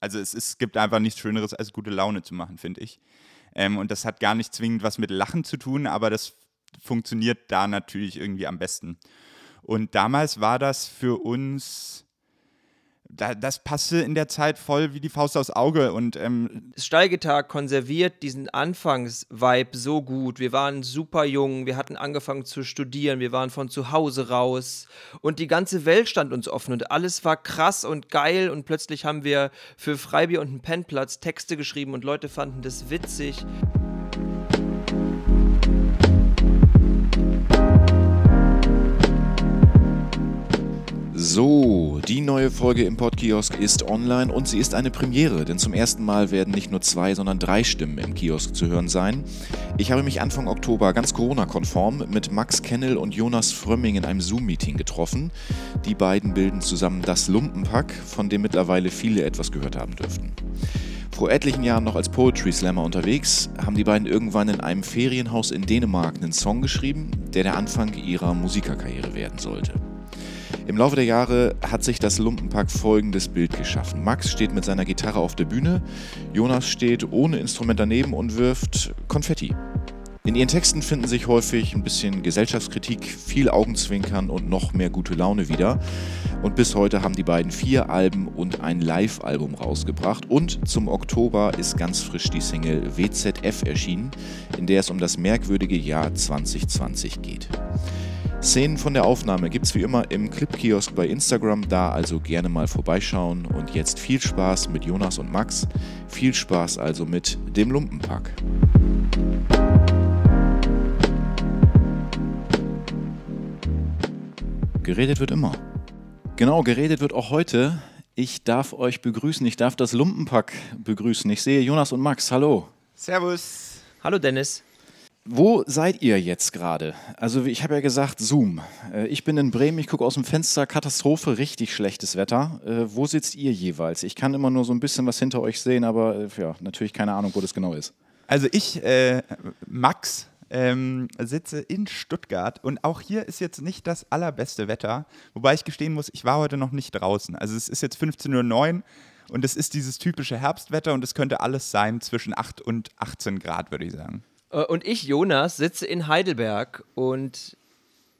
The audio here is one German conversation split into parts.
Also es, es gibt einfach nichts Schöneres, als gute Laune zu machen, finde ich. Ähm, und das hat gar nicht zwingend was mit Lachen zu tun, aber das funktioniert da natürlich irgendwie am besten. Und damals war das für uns da, das passte in der Zeit voll wie die Faust aufs Auge. Und ähm Steigetag konserviert diesen Anfangsvibe so gut. Wir waren super jung, wir hatten angefangen zu studieren, wir waren von zu Hause raus und die ganze Welt stand uns offen und alles war krass und geil und plötzlich haben wir für Freibier und einen Pennplatz Texte geschrieben und Leute fanden das witzig. So, die neue Folge im Podkiosk ist online und sie ist eine Premiere, denn zum ersten Mal werden nicht nur zwei, sondern drei Stimmen im Kiosk zu hören sein. Ich habe mich Anfang Oktober ganz Corona-konform mit Max Kennel und Jonas Frömming in einem Zoom-Meeting getroffen. Die beiden bilden zusammen das Lumpenpack, von dem mittlerweile viele etwas gehört haben dürften. Vor etlichen Jahren noch als Poetry Slammer unterwegs, haben die beiden irgendwann in einem Ferienhaus in Dänemark einen Song geschrieben, der der Anfang ihrer Musikerkarriere werden sollte. Im Laufe der Jahre hat sich das Lumpenpack folgendes Bild geschaffen. Max steht mit seiner Gitarre auf der Bühne, Jonas steht ohne Instrument daneben und wirft Konfetti. In ihren Texten finden sich häufig ein bisschen Gesellschaftskritik, viel Augenzwinkern und noch mehr gute Laune wieder. Und bis heute haben die beiden vier Alben und ein Live-Album rausgebracht. Und zum Oktober ist ganz frisch die Single WZF erschienen, in der es um das merkwürdige Jahr 2020 geht. Szenen von der Aufnahme gibt es wie immer im Clip-Kiosk bei Instagram, da also gerne mal vorbeischauen. Und jetzt viel Spaß mit Jonas und Max. Viel Spaß also mit dem Lumpenpack. Geredet wird immer. Genau, geredet wird auch heute. Ich darf euch begrüßen, ich darf das Lumpenpack begrüßen. Ich sehe Jonas und Max. Hallo. Servus. Hallo Dennis. Wo seid ihr jetzt gerade? Also ich habe ja gesagt, Zoom. Äh, ich bin in Bremen, ich gucke aus dem Fenster, Katastrophe, richtig schlechtes Wetter. Äh, wo sitzt ihr jeweils? Ich kann immer nur so ein bisschen was hinter euch sehen, aber äh, ja, natürlich keine Ahnung, wo das genau ist. Also ich, äh, Max, ähm, sitze in Stuttgart und auch hier ist jetzt nicht das allerbeste Wetter, wobei ich gestehen muss, ich war heute noch nicht draußen. Also es ist jetzt 15.09 Uhr und es ist dieses typische Herbstwetter und es könnte alles sein zwischen 8 und 18 Grad, würde ich sagen. Äh, und ich, Jonas, sitze in Heidelberg und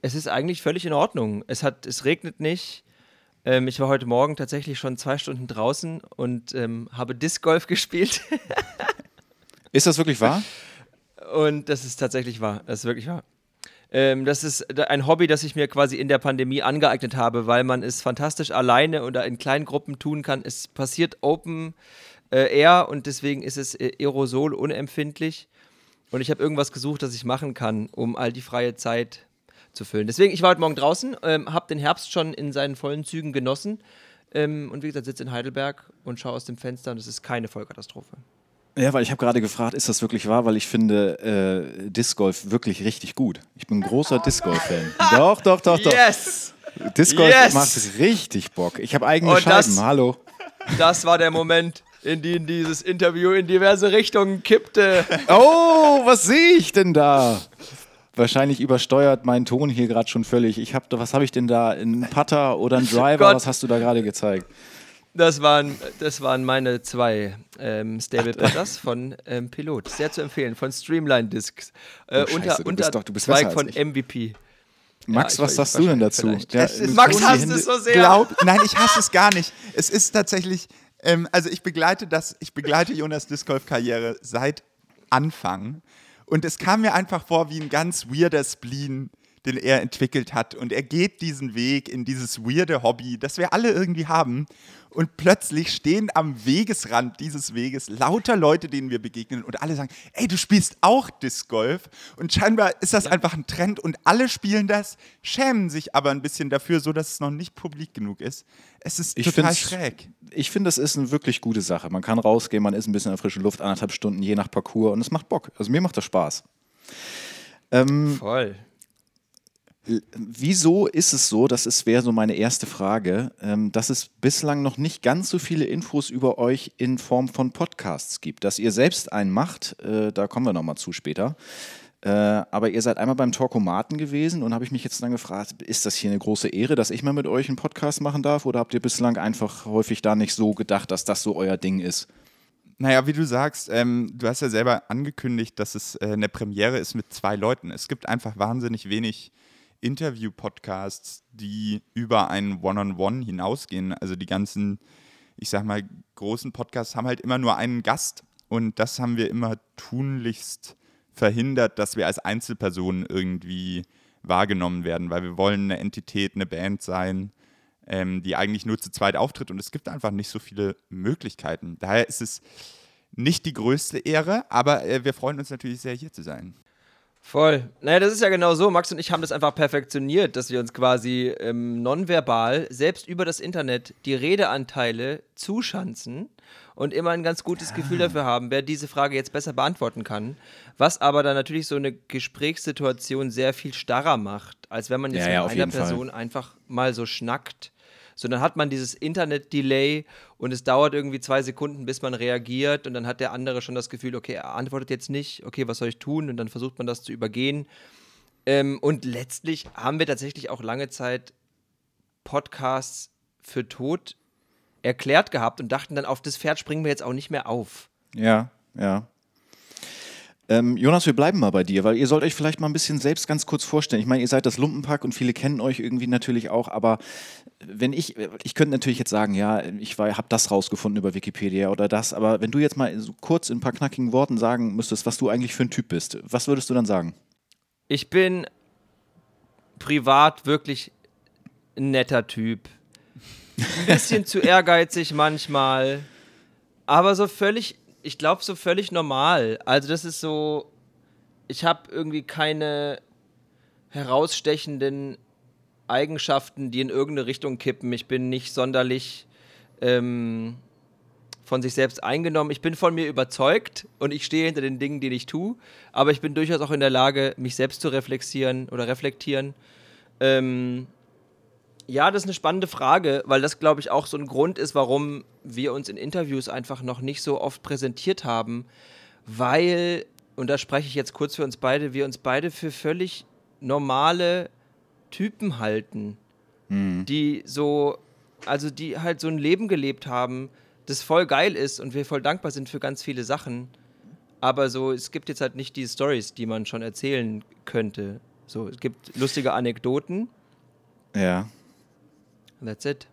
es ist eigentlich völlig in Ordnung. Es, hat, es regnet nicht. Ähm, ich war heute Morgen tatsächlich schon zwei Stunden draußen und ähm, habe Disc Golf gespielt. ist das wirklich wahr? Und das ist tatsächlich wahr. Das ist wirklich wahr. Ähm, das ist ein Hobby, das ich mir quasi in der Pandemie angeeignet habe, weil man es fantastisch alleine oder in kleinen Gruppen tun kann. Es passiert Open äh, Air und deswegen ist es äh, Aerosol unempfindlich. Und ich habe irgendwas gesucht, das ich machen kann, um all die freie Zeit zu füllen. Deswegen, ich war heute Morgen draußen, ähm, habe den Herbst schon in seinen vollen Zügen genossen. Ähm, und wie gesagt, sitze in Heidelberg und schaue aus dem Fenster und es ist keine Vollkatastrophe. Ja, weil ich habe gerade gefragt, ist das wirklich wahr? Weil ich finde äh, Disc Golf wirklich richtig gut. Ich bin ein großer Disc Golf-Fan. doch, doch, doch, doch. Yes! Disc Golf yes! macht es richtig Bock. Ich habe eigene und Scheiben. Das, Hallo. Das war der Moment in die dieses Interview in diverse Richtungen kippte. Oh, was sehe ich denn da? Wahrscheinlich übersteuert mein Ton hier gerade schon völlig. Ich hab, was habe ich denn da? Ein Putter oder ein Driver? Gott. Was hast du da gerade gezeigt? Das waren, das waren meine zwei ähm, Stable Putters von ähm, Pilot. Sehr zu empfehlen, von Streamline Discs. Äh, oh, unter unter doch, Zweig von MVP. Max, ja, was sagst du denn dazu? Ja, Max hasst es so sehr. Glaub, nein, ich hasse es gar nicht. Es ist tatsächlich, ähm, also ich begleite das, ich begleite Jonas Disc Golf Karriere seit Anfang. Und es kam mir einfach vor wie ein ganz weirder Spleen, den er entwickelt hat. Und er geht diesen Weg in dieses weirde Hobby, das wir alle irgendwie haben und plötzlich stehen am Wegesrand dieses Weges lauter Leute, denen wir begegnen und alle sagen, ey, du spielst auch Disc Golf und scheinbar ist das ja. einfach ein Trend und alle spielen das, schämen sich aber ein bisschen dafür, so dass es noch nicht publik genug ist. Es ist ich total schräg. Ich finde, es ist eine wirklich gute Sache. Man kann rausgehen, man ist ein bisschen in der frischen Luft, anderthalb Stunden je nach Parcours und es macht Bock. Also mir macht das Spaß. Ähm, Voll. Wieso ist es so, das wäre so meine erste Frage, ähm, dass es bislang noch nicht ganz so viele Infos über euch in Form von Podcasts gibt? Dass ihr selbst einen macht, äh, da kommen wir nochmal zu später. Äh, aber ihr seid einmal beim Talkomaten gewesen und habe ich mich jetzt dann gefragt, ist das hier eine große Ehre, dass ich mal mit euch einen Podcast machen darf oder habt ihr bislang einfach häufig da nicht so gedacht, dass das so euer Ding ist? Naja, wie du sagst, ähm, du hast ja selber angekündigt, dass es äh, eine Premiere ist mit zwei Leuten. Es gibt einfach wahnsinnig wenig Interview-Podcasts, die über ein One-on-One hinausgehen. Also die ganzen, ich sag mal, großen Podcasts haben halt immer nur einen Gast und das haben wir immer tunlichst verhindert, dass wir als Einzelpersonen irgendwie wahrgenommen werden, weil wir wollen eine Entität, eine Band sein, ähm, die eigentlich nur zu zweit auftritt und es gibt einfach nicht so viele Möglichkeiten. Daher ist es nicht die größte Ehre, aber äh, wir freuen uns natürlich sehr, hier zu sein. Voll. Naja, das ist ja genau so. Max und ich haben das einfach perfektioniert, dass wir uns quasi ähm, nonverbal, selbst über das Internet, die Redeanteile zuschanzen und immer ein ganz gutes ja. Gefühl dafür haben, wer diese Frage jetzt besser beantworten kann. Was aber dann natürlich so eine Gesprächssituation sehr viel starrer macht, als wenn man jetzt ja, mit ja, einer Person Fall. einfach mal so schnackt sondern hat man dieses Internet-Delay und es dauert irgendwie zwei Sekunden, bis man reagiert und dann hat der andere schon das Gefühl, okay, er antwortet jetzt nicht, okay, was soll ich tun? Und dann versucht man das zu übergehen. Ähm, und letztlich haben wir tatsächlich auch lange Zeit Podcasts für tot erklärt gehabt und dachten dann, auf das Pferd springen wir jetzt auch nicht mehr auf. Ja, ja. Ähm, Jonas, wir bleiben mal bei dir, weil ihr sollt euch vielleicht mal ein bisschen selbst ganz kurz vorstellen. Ich meine, ihr seid das Lumpenpack und viele kennen euch irgendwie natürlich auch, aber wenn ich, ich könnte natürlich jetzt sagen, ja, ich habe das rausgefunden über Wikipedia oder das, aber wenn du jetzt mal so kurz in ein paar knackigen Worten sagen müsstest, was du eigentlich für ein Typ bist, was würdest du dann sagen? Ich bin privat wirklich ein netter Typ. Ein bisschen zu ehrgeizig manchmal, aber so völlig ich glaube, so völlig normal. Also, das ist so. Ich habe irgendwie keine herausstechenden Eigenschaften, die in irgendeine Richtung kippen. Ich bin nicht sonderlich ähm, von sich selbst eingenommen. Ich bin von mir überzeugt und ich stehe hinter den Dingen, die ich tue. Aber ich bin durchaus auch in der Lage, mich selbst zu reflektieren oder reflektieren. Ähm, ja, das ist eine spannende Frage, weil das, glaube ich, auch so ein Grund ist, warum wir uns in Interviews einfach noch nicht so oft präsentiert haben, weil, und da spreche ich jetzt kurz für uns beide, wir uns beide für völlig normale Typen halten, mhm. die so, also die halt so ein Leben gelebt haben, das voll geil ist und wir voll dankbar sind für ganz viele Sachen. Aber so, es gibt jetzt halt nicht die Stories, die man schon erzählen könnte. So, es gibt lustige Anekdoten. Ja. That's it.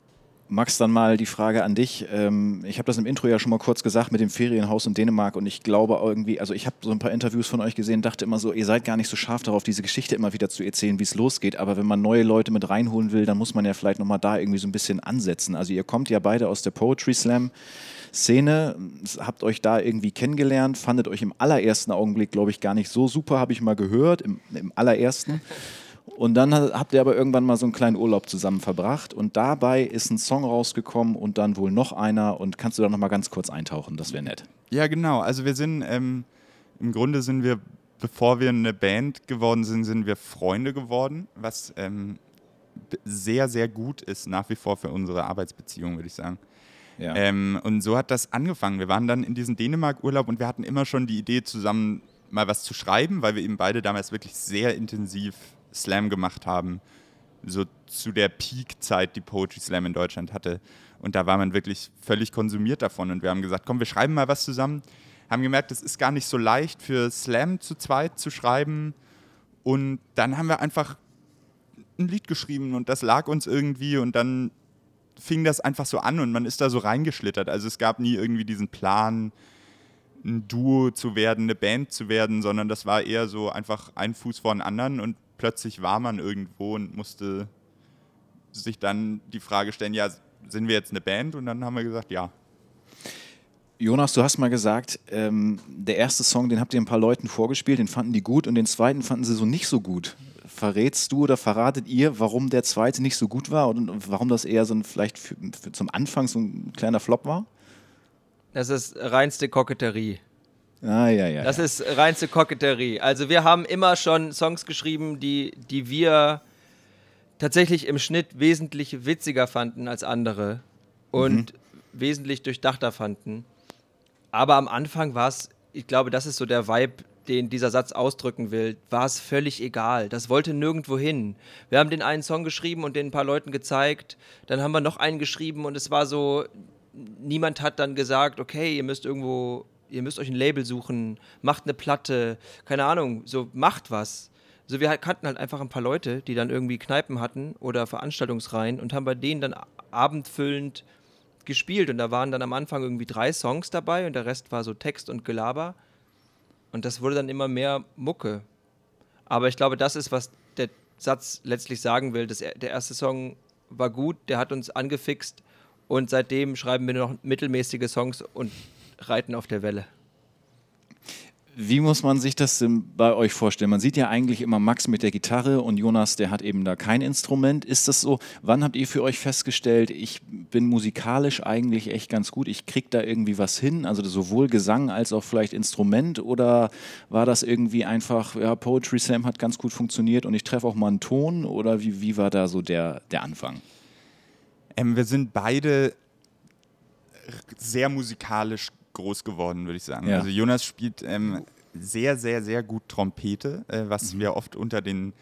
Max, dann mal die Frage an dich. Ähm, ich habe das im Intro ja schon mal kurz gesagt mit dem Ferienhaus in Dänemark und ich glaube irgendwie, also ich habe so ein paar Interviews von euch gesehen, dachte immer so, ihr seid gar nicht so scharf darauf, diese Geschichte immer wieder zu erzählen, wie es losgeht. Aber wenn man neue Leute mit reinholen will, dann muss man ja vielleicht nochmal da irgendwie so ein bisschen ansetzen. Also ihr kommt ja beide aus der Poetry Slam. Szene, habt euch da irgendwie kennengelernt, fandet euch im allerersten Augenblick, glaube ich, gar nicht so super, habe ich mal gehört, im, im allerersten. Und dann habt ihr aber irgendwann mal so einen kleinen Urlaub zusammen verbracht und dabei ist ein Song rausgekommen und dann wohl noch einer. Und kannst du da noch mal ganz kurz eintauchen? Das wäre nett. Ja, genau. Also wir sind, ähm, im Grunde sind wir, bevor wir eine Band geworden sind, sind wir Freunde geworden, was ähm, sehr, sehr gut ist nach wie vor für unsere Arbeitsbeziehung, würde ich sagen. Ja. Ähm, und so hat das angefangen. Wir waren dann in diesem Dänemark-Urlaub und wir hatten immer schon die Idee, zusammen mal was zu schreiben, weil wir eben beide damals wirklich sehr intensiv Slam gemacht haben, so zu der Peak-Zeit, die Poetry Slam in Deutschland hatte. Und da war man wirklich völlig konsumiert davon. Und wir haben gesagt, komm, wir schreiben mal was zusammen. Haben gemerkt, es ist gar nicht so leicht für Slam zu zweit zu schreiben. Und dann haben wir einfach ein Lied geschrieben und das lag uns irgendwie und dann fing das einfach so an und man ist da so reingeschlittert. Also es gab nie irgendwie diesen Plan, ein Duo zu werden, eine Band zu werden, sondern das war eher so einfach ein Fuß vor den anderen und plötzlich war man irgendwo und musste sich dann die Frage stellen, ja, sind wir jetzt eine Band? Und dann haben wir gesagt, ja. Jonas, du hast mal gesagt, ähm, der erste Song, den habt ihr ein paar Leuten vorgespielt, den fanden die gut und den zweiten fanden sie so nicht so gut. Verrätst du oder verratet ihr, warum der zweite nicht so gut war und warum das eher so ein, vielleicht für, für zum Anfang so ein kleiner Flop war? Das ist reinste Koketterie. Ah, ja, ja. Das ja. ist reinste Koketterie. Also wir haben immer schon Songs geschrieben, die, die wir tatsächlich im Schnitt wesentlich witziger fanden als andere und mhm. wesentlich durchdachter fanden. Aber am Anfang war es, ich glaube, das ist so der Vibe, den dieser Satz ausdrücken will, war es völlig egal. Das wollte nirgendwo hin. Wir haben den einen Song geschrieben und den ein paar Leuten gezeigt. Dann haben wir noch einen geschrieben und es war so, niemand hat dann gesagt, okay, ihr müsst irgendwo, ihr müsst euch ein Label suchen, macht eine Platte, keine Ahnung, so macht was. So, wir kannten halt einfach ein paar Leute, die dann irgendwie Kneipen hatten oder Veranstaltungsreihen und haben bei denen dann abendfüllend gespielt. Und da waren dann am Anfang irgendwie drei Songs dabei und der Rest war so Text und Gelaber. Und das wurde dann immer mehr Mucke. Aber ich glaube, das ist, was der Satz letztlich sagen will. Das, der erste Song war gut, der hat uns angefixt und seitdem schreiben wir nur noch mittelmäßige Songs und reiten auf der Welle. Wie muss man sich das denn bei euch vorstellen? Man sieht ja eigentlich immer Max mit der Gitarre und Jonas, der hat eben da kein Instrument. Ist das so? Wann habt ihr für euch festgestellt, ich bin musikalisch eigentlich echt ganz gut, ich krieg da irgendwie was hin, also sowohl Gesang als auch vielleicht Instrument oder war das irgendwie einfach, ja, Poetry Slam hat ganz gut funktioniert und ich treffe auch mal einen Ton oder wie, wie war da so der, der Anfang? Ähm, wir sind beide sehr musikalisch groß geworden, würde ich sagen. Ja. Also Jonas spielt ähm, sehr, sehr, sehr gut Trompete, äh, was mhm. wir oft unter den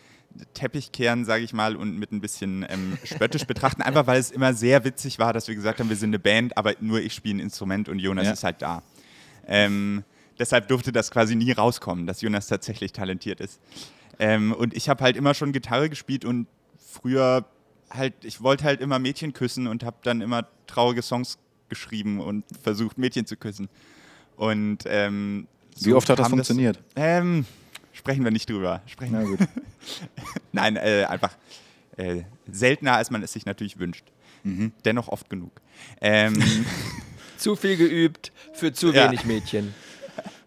Teppich kehren, sage ich mal, und mit ein bisschen ähm, spöttisch betrachten. Einfach weil es immer sehr witzig war, dass wir gesagt haben, wir sind eine Band, aber nur ich spiele ein Instrument und Jonas ja. ist halt da. Ähm, deshalb durfte das quasi nie rauskommen, dass Jonas tatsächlich talentiert ist. Ähm, und ich habe halt immer schon Gitarre gespielt und früher halt, ich wollte halt immer Mädchen küssen und habe dann immer traurige Songs geschrieben und versucht, Mädchen zu küssen. Und ähm, so wie oft hat das funktioniert? Das, ähm, sprechen wir nicht drüber. Sprechen Na gut. Nein, äh, einfach äh, seltener, als man es sich natürlich wünscht. Mhm. Dennoch oft genug. Ähm, zu viel geübt für zu wenig ja. Mädchen.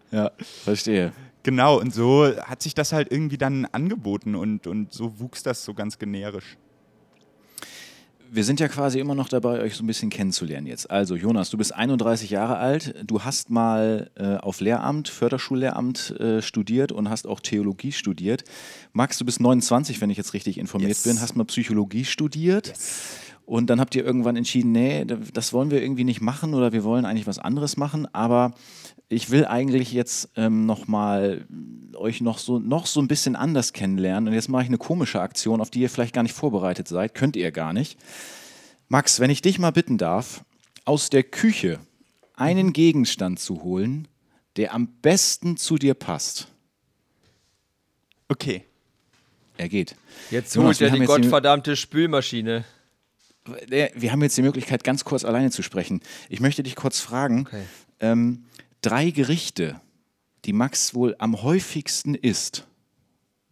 Ja, verstehe. Genau, und so hat sich das halt irgendwie dann angeboten und, und so wuchs das so ganz generisch wir sind ja quasi immer noch dabei, euch so ein bisschen kennenzulernen jetzt. Also Jonas, du bist 31 Jahre alt, du hast mal äh, auf Lehramt, Förderschullehramt äh, studiert und hast auch Theologie studiert. Max, du bist 29, wenn ich jetzt richtig informiert yes. bin, hast mal Psychologie studiert. Yes. Und dann habt ihr irgendwann entschieden, nee, das wollen wir irgendwie nicht machen oder wir wollen eigentlich was anderes machen. Aber ich will eigentlich jetzt ähm, noch mal euch noch so, noch so ein bisschen anders kennenlernen. Und jetzt mache ich eine komische Aktion, auf die ihr vielleicht gar nicht vorbereitet seid. Könnt ihr gar nicht. Max, wenn ich dich mal bitten darf, aus der Küche einen Gegenstand zu holen, der am besten zu dir passt. Okay. Er geht. Jetzt holt er die gottverdammte Spülmaschine. Wir haben jetzt die Möglichkeit, ganz kurz alleine zu sprechen. Ich möchte dich kurz fragen, okay. ähm, drei Gerichte, die Max wohl am häufigsten isst,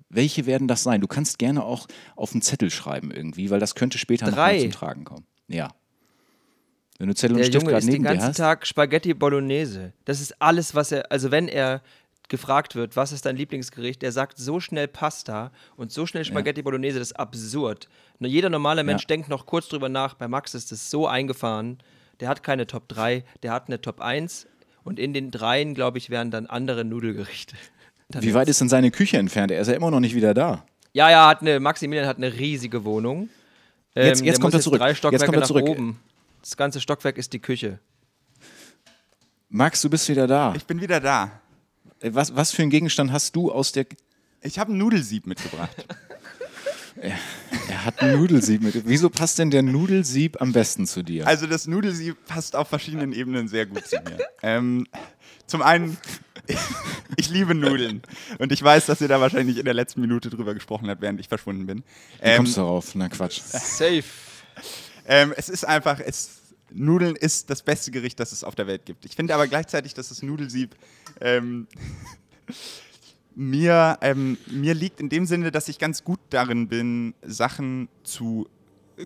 welche werden das sein? Du kannst gerne auch auf einen Zettel schreiben irgendwie, weil das könnte später noch zum Tragen kommen. Ja. Wenn du Zettel und Stift gerade neben dir hast. den ganzen Tag Spaghetti Bolognese. Das ist alles, was er, also wenn er gefragt wird, was ist dein Lieblingsgericht, der sagt so schnell Pasta und so schnell Spaghetti ja. Bolognese, das ist absurd. Nur jeder normale Mensch ja. denkt noch kurz drüber nach. Bei Max ist das so eingefahren. Der hat keine Top 3, der hat eine Top 1 und in den dreien, glaube ich, wären dann andere Nudelgerichte. Dann Wie weit ist denn seine Küche entfernt? Er ist ja immer noch nicht wieder da. Ja, ja, hat eine, Maximilian hat eine riesige Wohnung. Ähm, jetzt, jetzt kommt er zurück. Drei Stockwerke jetzt kommt er zurück. Oben. Das ganze Stockwerk ist die Küche. Max, du bist wieder da. Ich bin wieder da. Äh, was, was für einen Gegenstand hast du aus der. Ich habe ein Nudelsieb mitgebracht. er, er, hat ein Nudelsieb mit. Wieso passt denn der Nudelsieb am besten zu dir? Also, das Nudelsieb passt auf verschiedenen Ebenen sehr gut zu mir. Ähm, zum einen, ich liebe Nudeln. Und ich weiß, dass ihr da wahrscheinlich in der letzten Minute drüber gesprochen habt, während ich verschwunden bin. Ähm, Wie kommst du darauf? Na Quatsch. Safe. Ähm, es ist einfach, es, Nudeln ist das beste Gericht, das es auf der Welt gibt. Ich finde aber gleichzeitig, dass das Nudelsieb ähm, mir, ähm, mir liegt in dem Sinne, dass ich ganz gut darin bin, Sachen zu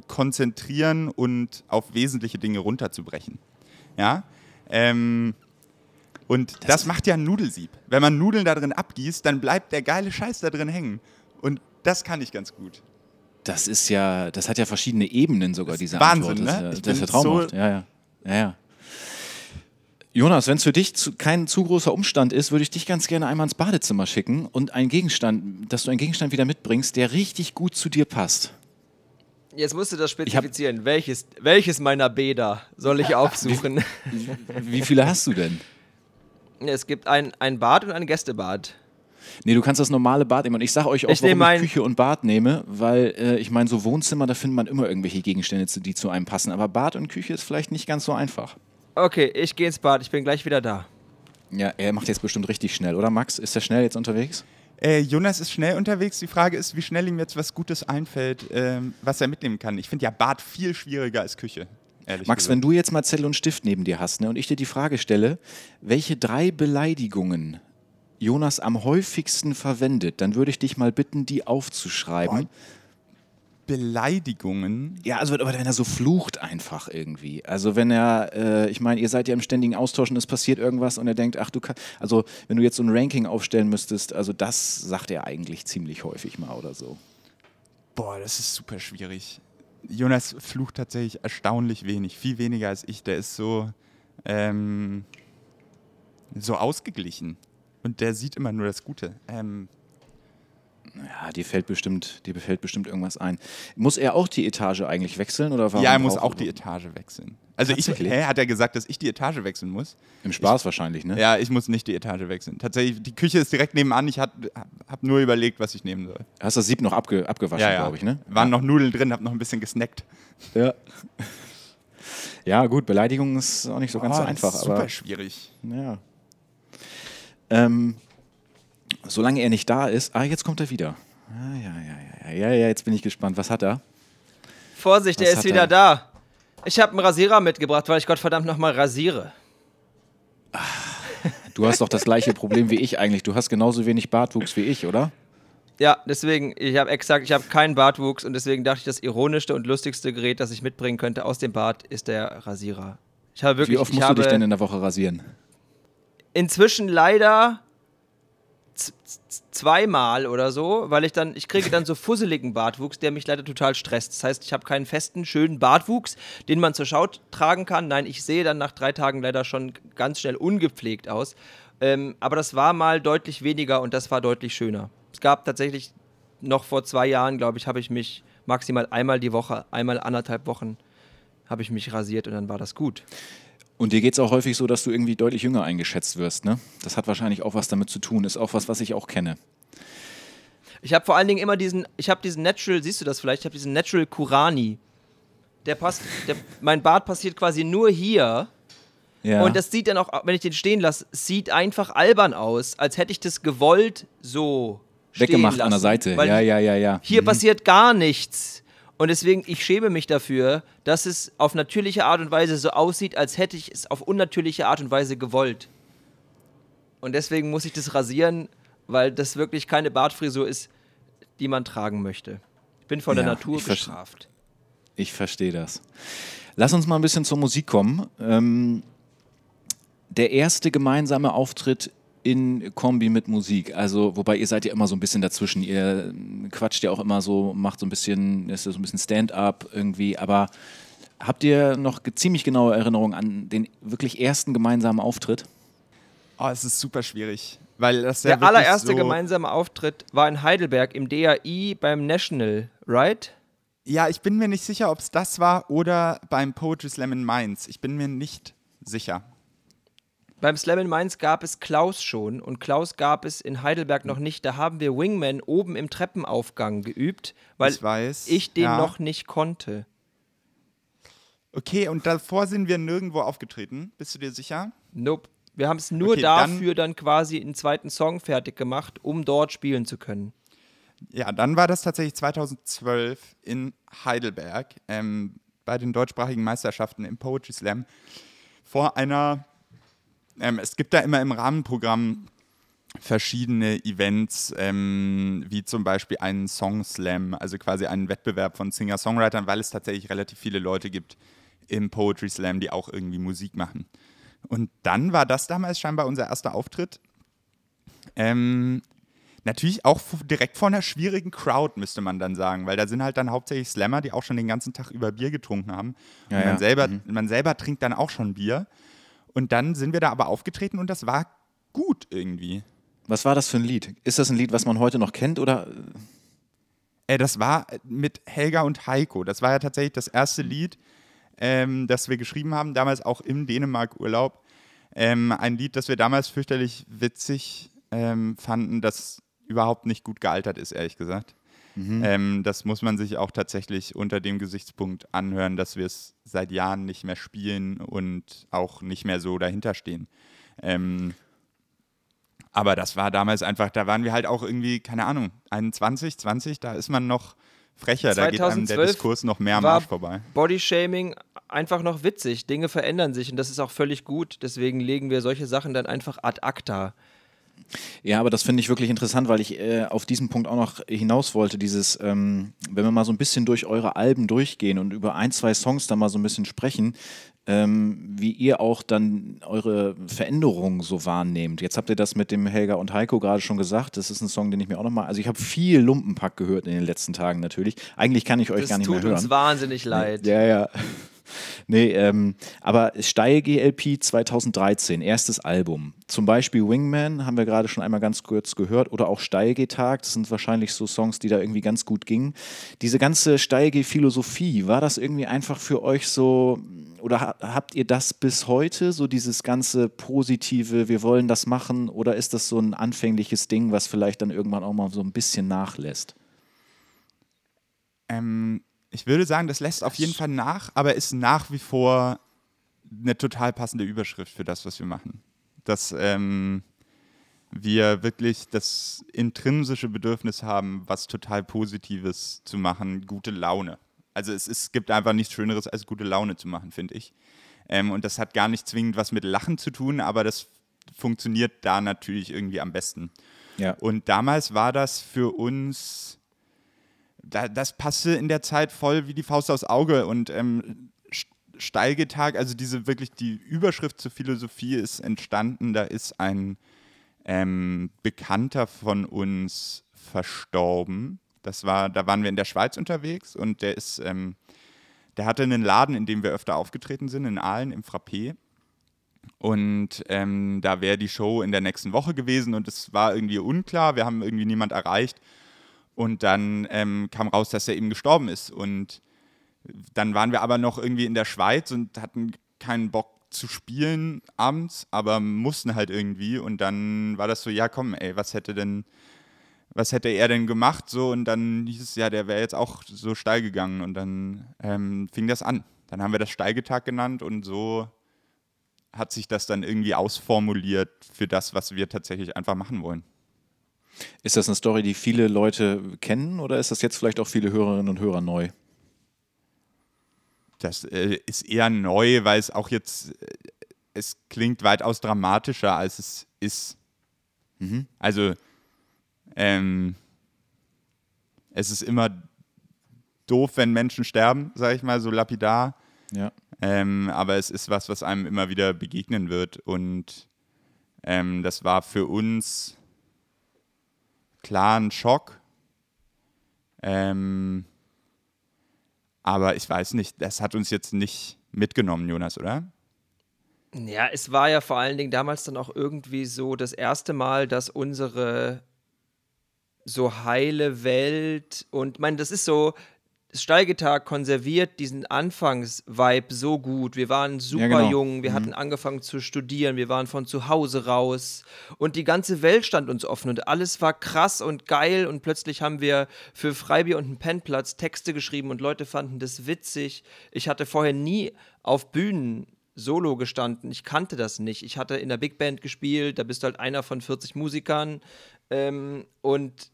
konzentrieren und auf wesentliche Dinge runterzubrechen. Ja. Ähm, und das, das macht ja ein Nudelsieb. Wenn man Nudeln da drin abgießt, dann bleibt der geile Scheiß da drin hängen. Und das kann ich ganz gut. Das ist ja, das hat ja verschiedene Ebenen sogar, diese Wahnsinn, Antwort. Ne? Das, das ist ja traumhaft. So ja, ja. ja, ja. Jonas, wenn es für dich zu, kein zu großer Umstand ist, würde ich dich ganz gerne einmal ins Badezimmer schicken und einen Gegenstand, dass du einen Gegenstand wieder mitbringst, der richtig gut zu dir passt. Jetzt musst du das spezifizieren. Welches, welches meiner Bäder soll ich aufsuchen? Wie, wie viele hast du denn? Es gibt ein, ein Bad und ein Gästebad. Nee, du kannst das normale Bad nehmen. Und ich sage euch auch, Ich warum ich Küche und Bad nehme, weil äh, ich meine, so Wohnzimmer, da findet man immer irgendwelche Gegenstände, die zu einem passen. Aber Bad und Küche ist vielleicht nicht ganz so einfach. Okay, ich gehe ins Bad. Ich bin gleich wieder da. Ja, er macht jetzt bestimmt richtig schnell, oder Max? Ist er schnell jetzt unterwegs? Äh, Jonas ist schnell unterwegs. Die Frage ist, wie schnell ihm jetzt was Gutes einfällt, ähm, was er mitnehmen kann. Ich finde ja Bad viel schwieriger als Küche. Ehrlich Max, gesagt. wenn du jetzt mal Zettel und Stift neben dir hast ne, und ich dir die Frage stelle, welche drei Beleidigungen Jonas am häufigsten verwendet, dann würde ich dich mal bitten, die aufzuschreiben. Boah. Beleidigungen. Ja, also aber wenn er so flucht einfach irgendwie. Also wenn er, äh, ich meine, ihr seid ja im ständigen Austausch und es passiert irgendwas und er denkt, ach du kannst, also wenn du jetzt so ein Ranking aufstellen müsstest, also das sagt er eigentlich ziemlich häufig mal oder so. Boah, das ist super schwierig. Jonas flucht tatsächlich erstaunlich wenig, viel weniger als ich. Der ist so, ähm, so ausgeglichen. Und der sieht immer nur das Gute. Ähm, Ja, dir fällt bestimmt, dir fällt bestimmt irgendwas ein. Muss er auch die Etage eigentlich wechseln oder warum ja, er muss auch die Etage wechseln. Also ich, hä, hat er gesagt, dass ich die Etage wechseln muss? Im Spaß wahrscheinlich, ne? Ja, ich muss nicht die Etage wechseln. Tatsächlich, die Küche ist direkt nebenan. Ich habe hab nur überlegt, was ich nehmen soll. Hast das Sieb noch abge, abgewaschen, glaube ich, ne? Waren noch Nudeln drin, habe noch ein bisschen gesnackt. Ja. Ja, gut, Beleidigung ist auch nicht so ganz Oh, so das einfach, ist aber. super schwierig. Ja. Ähm, solange er nicht da ist. Ah, jetzt kommt er wieder. Ah, ja, ja, ja, ja, ja, jetzt bin ich gespannt. Was hat er? Vorsicht, Was er ist wieder er? da. Ich habe einen Rasierer mitgebracht, weil ich Gottverdammt nochmal rasiere. Du hast doch das gleiche Problem wie ich eigentlich. Du hast genauso wenig Bartwuchs wie ich, oder? Ja, deswegen, ich habe exakt, ich habe keinen Bartwuchs und deswegen dachte ich, das ironischste und lustigste Gerät, das ich mitbringen könnte aus dem Bart, ist der Rasierer. Ich habe wirklich, wie oft musst du dich denn in der Woche rasieren? inzwischen leider zweimal oder so, weil ich dann, ich kriege dann so fusseligen Bartwuchs, der mich leider total stresst. Das heißt, ich habe keinen festen, schönen Bartwuchs, den man zur Schau tragen kann. Nein, ich sehe dann nach drei Tagen leider schon ganz schnell ungepflegt aus. Ähm, aber das war mal deutlich weniger und das war deutlich schöner. Es gab tatsächlich noch vor zwei Jahren, glaube ich, habe ich mich maximal einmal die Woche, einmal anderthalb Wochen, habe ich mich rasiert und dann war das gut. Und dir geht es auch häufig so, dass du irgendwie deutlich jünger eingeschätzt wirst, ne? Das hat wahrscheinlich auch was damit zu tun. Ist auch was, was ich auch kenne. Ich habe vor allen Dingen immer diesen, ich habe diesen Natural, siehst du das vielleicht? Ich habe diesen Natural Kurani. Der passt, der, mein Bart passiert quasi nur hier. Ja. Und das sieht dann auch, wenn ich den stehen lasse, sieht einfach albern aus, als hätte ich das gewollt so weggemacht lassen. an der Seite. Ja, ja, ja, ja. Hier Mhm. passiert gar nichts. Und deswegen, ich schäme mich dafür, dass es auf natürliche Art und Weise so aussieht, als hätte ich es auf unnatürliche Art und Weise gewollt. Und deswegen muss ich das rasieren, weil das wirklich keine Bartfrisur ist, die man tragen möchte. Ich bin von der Ja, Natur ich bestraft. Ich verstehe das. Lass uns mal ein bisschen zur Musik kommen. Ähm, der erste gemeinsame Auftritt in Kombi mit Musik. Also, wobei ihr seid ja immer so ein bisschen dazwischen. Ihr quatscht ja auch immer so, macht so ein bisschen, ist so ein bisschen Stand-up irgendwie. Aber habt ihr noch ziemlich genaue Erinnerungen an den wirklich ersten gemeinsamen Auftritt? Oh, es ist super schwierig. Weil das ja Der wirklich allererste so, gemeinsame Auftritt war in Heidelberg im DAI beim National, right? Ja, ich bin mir nicht sicher, ob es das war oder beim Poetry Slam in Mainz. Ich bin mir nicht sicher. Beim Slam in Mainz gab es Klaus schon und Klaus gab es in Heidelberg noch nicht. Da haben wir Wingman oben im Treppenaufgang geübt, weil ich weiß. ich den ja. noch nicht konnte. Okay, und davor sind wir nirgendwo aufgetreten. Bist du dir sicher? Nope. Wir haben es nur Okay, dann- dafür dann, quasi einen zweiten Song fertig gemacht, um dort spielen zu können. Ja, dann war das tatsächlich 2012 in Heidelberg ähm, bei den deutschsprachigen Meisterschaften im Poetry Slam vor einer. Ähm, es gibt da immer im Rahmenprogramm verschiedene Events, ähm, wie zum Beispiel einen Song Slam, also quasi einen Wettbewerb von Singer-Songwritern, weil es tatsächlich relativ viele Leute gibt im Poetry Slam, die auch irgendwie Musik machen. Und dann war das damals scheinbar unser erster Auftritt. Ähm, Natürlich auch direkt vor einer schwierigen Crowd, müsste man dann sagen, weil da sind halt dann hauptsächlich Slammer, die auch schon den ganzen Tag über Bier getrunken haben. Und Ja, man, ja. Selber, Mhm. man selber trinkt dann auch schon Bier. Und dann sind wir da aber aufgetreten und das war gut irgendwie. Was war das für ein Lied? Ist das ein Lied, was man heute noch kennt oder Äh, das war mit Helga und Heiko. Das war ja tatsächlich das erste Lied, ähm, das wir geschrieben haben, damals auch im Dänemark-Urlaub. Ähm, ein Lied, das wir damals fürchterlich witzig ähm, fanden, das überhaupt nicht gut gealtert ist, ehrlich gesagt. Mhm. Ähm, das muss man sich auch tatsächlich unter dem Gesichtspunkt anhören, dass wir es seit Jahren nicht mehr spielen und auch nicht mehr so dahinter stehen. Ähm, aber das war damals einfach, da waren wir halt auch irgendwie, keine Ahnung, 21, 20, da ist man noch frecher, da geht einem der Diskurs noch mehr am Arsch vorbei. Bodyshaming einfach noch witzig, Dinge verändern sich und das ist auch völlig gut, deswegen legen wir solche Sachen dann einfach ad acta. Ja, aber das finde ich wirklich interessant, weil ich äh, auf diesen Punkt auch noch hinaus wollte. Dieses, ähm, wenn wir mal so ein bisschen durch eure Alben durchgehen und über ein, zwei Songs da mal so ein bisschen sprechen, ähm, wie ihr auch dann eure Veränderungen so wahrnehmt. Jetzt habt ihr das mit dem Helga und Heiko gerade schon gesagt. Das ist ein Song, den ich mir auch nochmal. Also, ich habe viel Lumpenpack gehört in den letzten Tagen natürlich. Eigentlich kann ich euch das gar nicht mehr hören. Das tut uns wahnsinnig leid. Ja, ja. Nee, ähm, aber Steil GLP 2013, erstes Album. Zum Beispiel Wingman haben wir gerade schon einmal ganz kurz gehört oder auch Steilge-Tag. Das sind wahrscheinlich so Songs, die da irgendwie ganz gut gingen. Diese ganze Steilge-Philosophie, war das irgendwie einfach für euch so oder habt ihr das bis heute, so dieses ganze positive, wir wollen das machen oder ist das so ein anfängliches Ding, was vielleicht dann irgendwann auch mal so ein bisschen nachlässt? Ähm, ich würde sagen, das lässt auf jeden Fall nach, aber ist nach wie vor eine total passende Überschrift für das, was wir machen. Dass ähm, wir wirklich das intrinsische Bedürfnis haben, was total Positives zu machen, gute Laune. Also es, es gibt einfach nichts Schöneres, als gute Laune zu machen, finde ich. Ähm, und das hat gar nicht zwingend was mit Lachen zu tun, aber das funktioniert da natürlich irgendwie am besten. Ja. Und damals war das für uns da, das passte in der Zeit voll wie die Faust aufs Auge und ähm, Steilgetag, also diese wirklich die Überschrift zur Philosophie ist entstanden, da ist ein ähm, Bekannter von uns verstorben. Das war, da waren wir in der Schweiz unterwegs und der ist, ähm, der hatte einen Laden, in dem wir öfter aufgetreten sind, in Aalen im Frappé. Und ähm, da wäre die Show in der nächsten Woche gewesen und es war irgendwie unklar. Wir haben irgendwie niemand erreicht. Und dann ähm, kam raus, dass er eben gestorben ist. Und dann waren wir aber noch irgendwie in der Schweiz und hatten keinen Bock zu spielen abends, aber mussten halt irgendwie. Und dann war das so, ja komm, ey, was hätte denn, was hätte er denn gemacht? So, und dann hieß es, ja, der wäre jetzt auch so steil gegangen. Und dann ähm, fing das an. Dann haben wir das Steigetag genannt und so hat sich das dann irgendwie ausformuliert für das, was wir tatsächlich einfach machen wollen. Ist das eine Story, die viele Leute kennen oder ist das jetzt vielleicht auch viele Hörerinnen und Hörer neu? Das äh, ist eher neu, weil es auch jetzt, äh, es klingt weitaus dramatischer, als es ist. Mhm. Also, ähm, es ist immer doof, wenn Menschen sterben, sage ich mal, so lapidar. Ja. Ähm, aber es ist was, was einem immer wieder begegnen wird. Und ähm, das war für uns klaren Schock. Ähm, aber ich weiß nicht, das hat uns jetzt nicht mitgenommen, Jonas, oder? Ja, es war ja vor allen Dingen damals dann auch irgendwie so das erste Mal, dass unsere so heile Welt und mein, das ist so, Stallgitarre konserviert diesen Anfangsvibe so gut. Wir waren super ja, genau. jung, wir mhm. hatten angefangen zu studieren, wir waren von zu Hause raus und die ganze Welt stand uns offen und alles war krass und geil und plötzlich haben wir für Freibier und einen Pennplatz Texte geschrieben und Leute fanden das witzig. Ich hatte vorher nie auf Bühnen Solo gestanden. Ich kannte das nicht. Ich hatte in der Big Band gespielt, da bist du halt einer von 40 Musikern ähm, und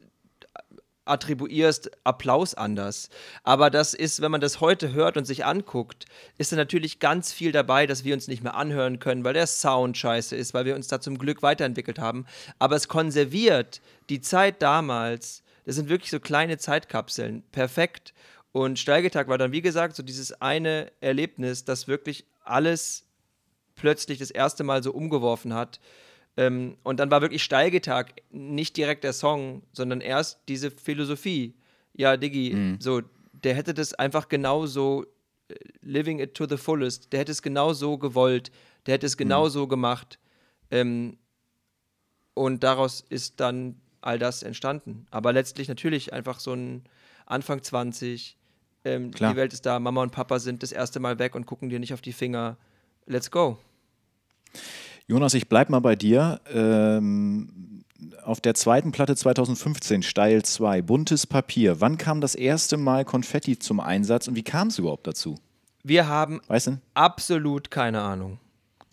attribuierst Applaus anders. Aber das ist, wenn man das heute hört und sich anguckt, ist da natürlich ganz viel dabei, dass wir uns nicht mehr anhören können, weil der Sound scheiße ist, weil wir uns da zum Glück weiterentwickelt haben. Aber es konserviert die Zeit damals. Das sind wirklich so kleine Zeitkapseln. Perfekt. Und Steigetag war dann, wie gesagt, so dieses eine Erlebnis, das wirklich alles plötzlich das erste Mal so umgeworfen hat. Ähm, und dann war wirklich Steigetag nicht direkt der Song, sondern erst diese Philosophie. Ja, Diggi, mhm. so, der hätte das einfach genauso äh, living it to the fullest, der hätte es genauso gewollt, der hätte es genauso mhm. gemacht. Ähm, und daraus ist dann all das entstanden. Aber letztlich natürlich einfach so ein Anfang 20, ähm, die Welt ist da, Mama und Papa sind das erste Mal weg und gucken dir nicht auf die Finger. Let's go. Jonas, ich bleibe mal bei dir. Ähm, auf der zweiten Platte 2015, Steil 2, Buntes Papier. Wann kam das erste Mal Konfetti zum Einsatz und wie kam es überhaupt dazu? Wir haben Weißt du? absolut keine Ahnung.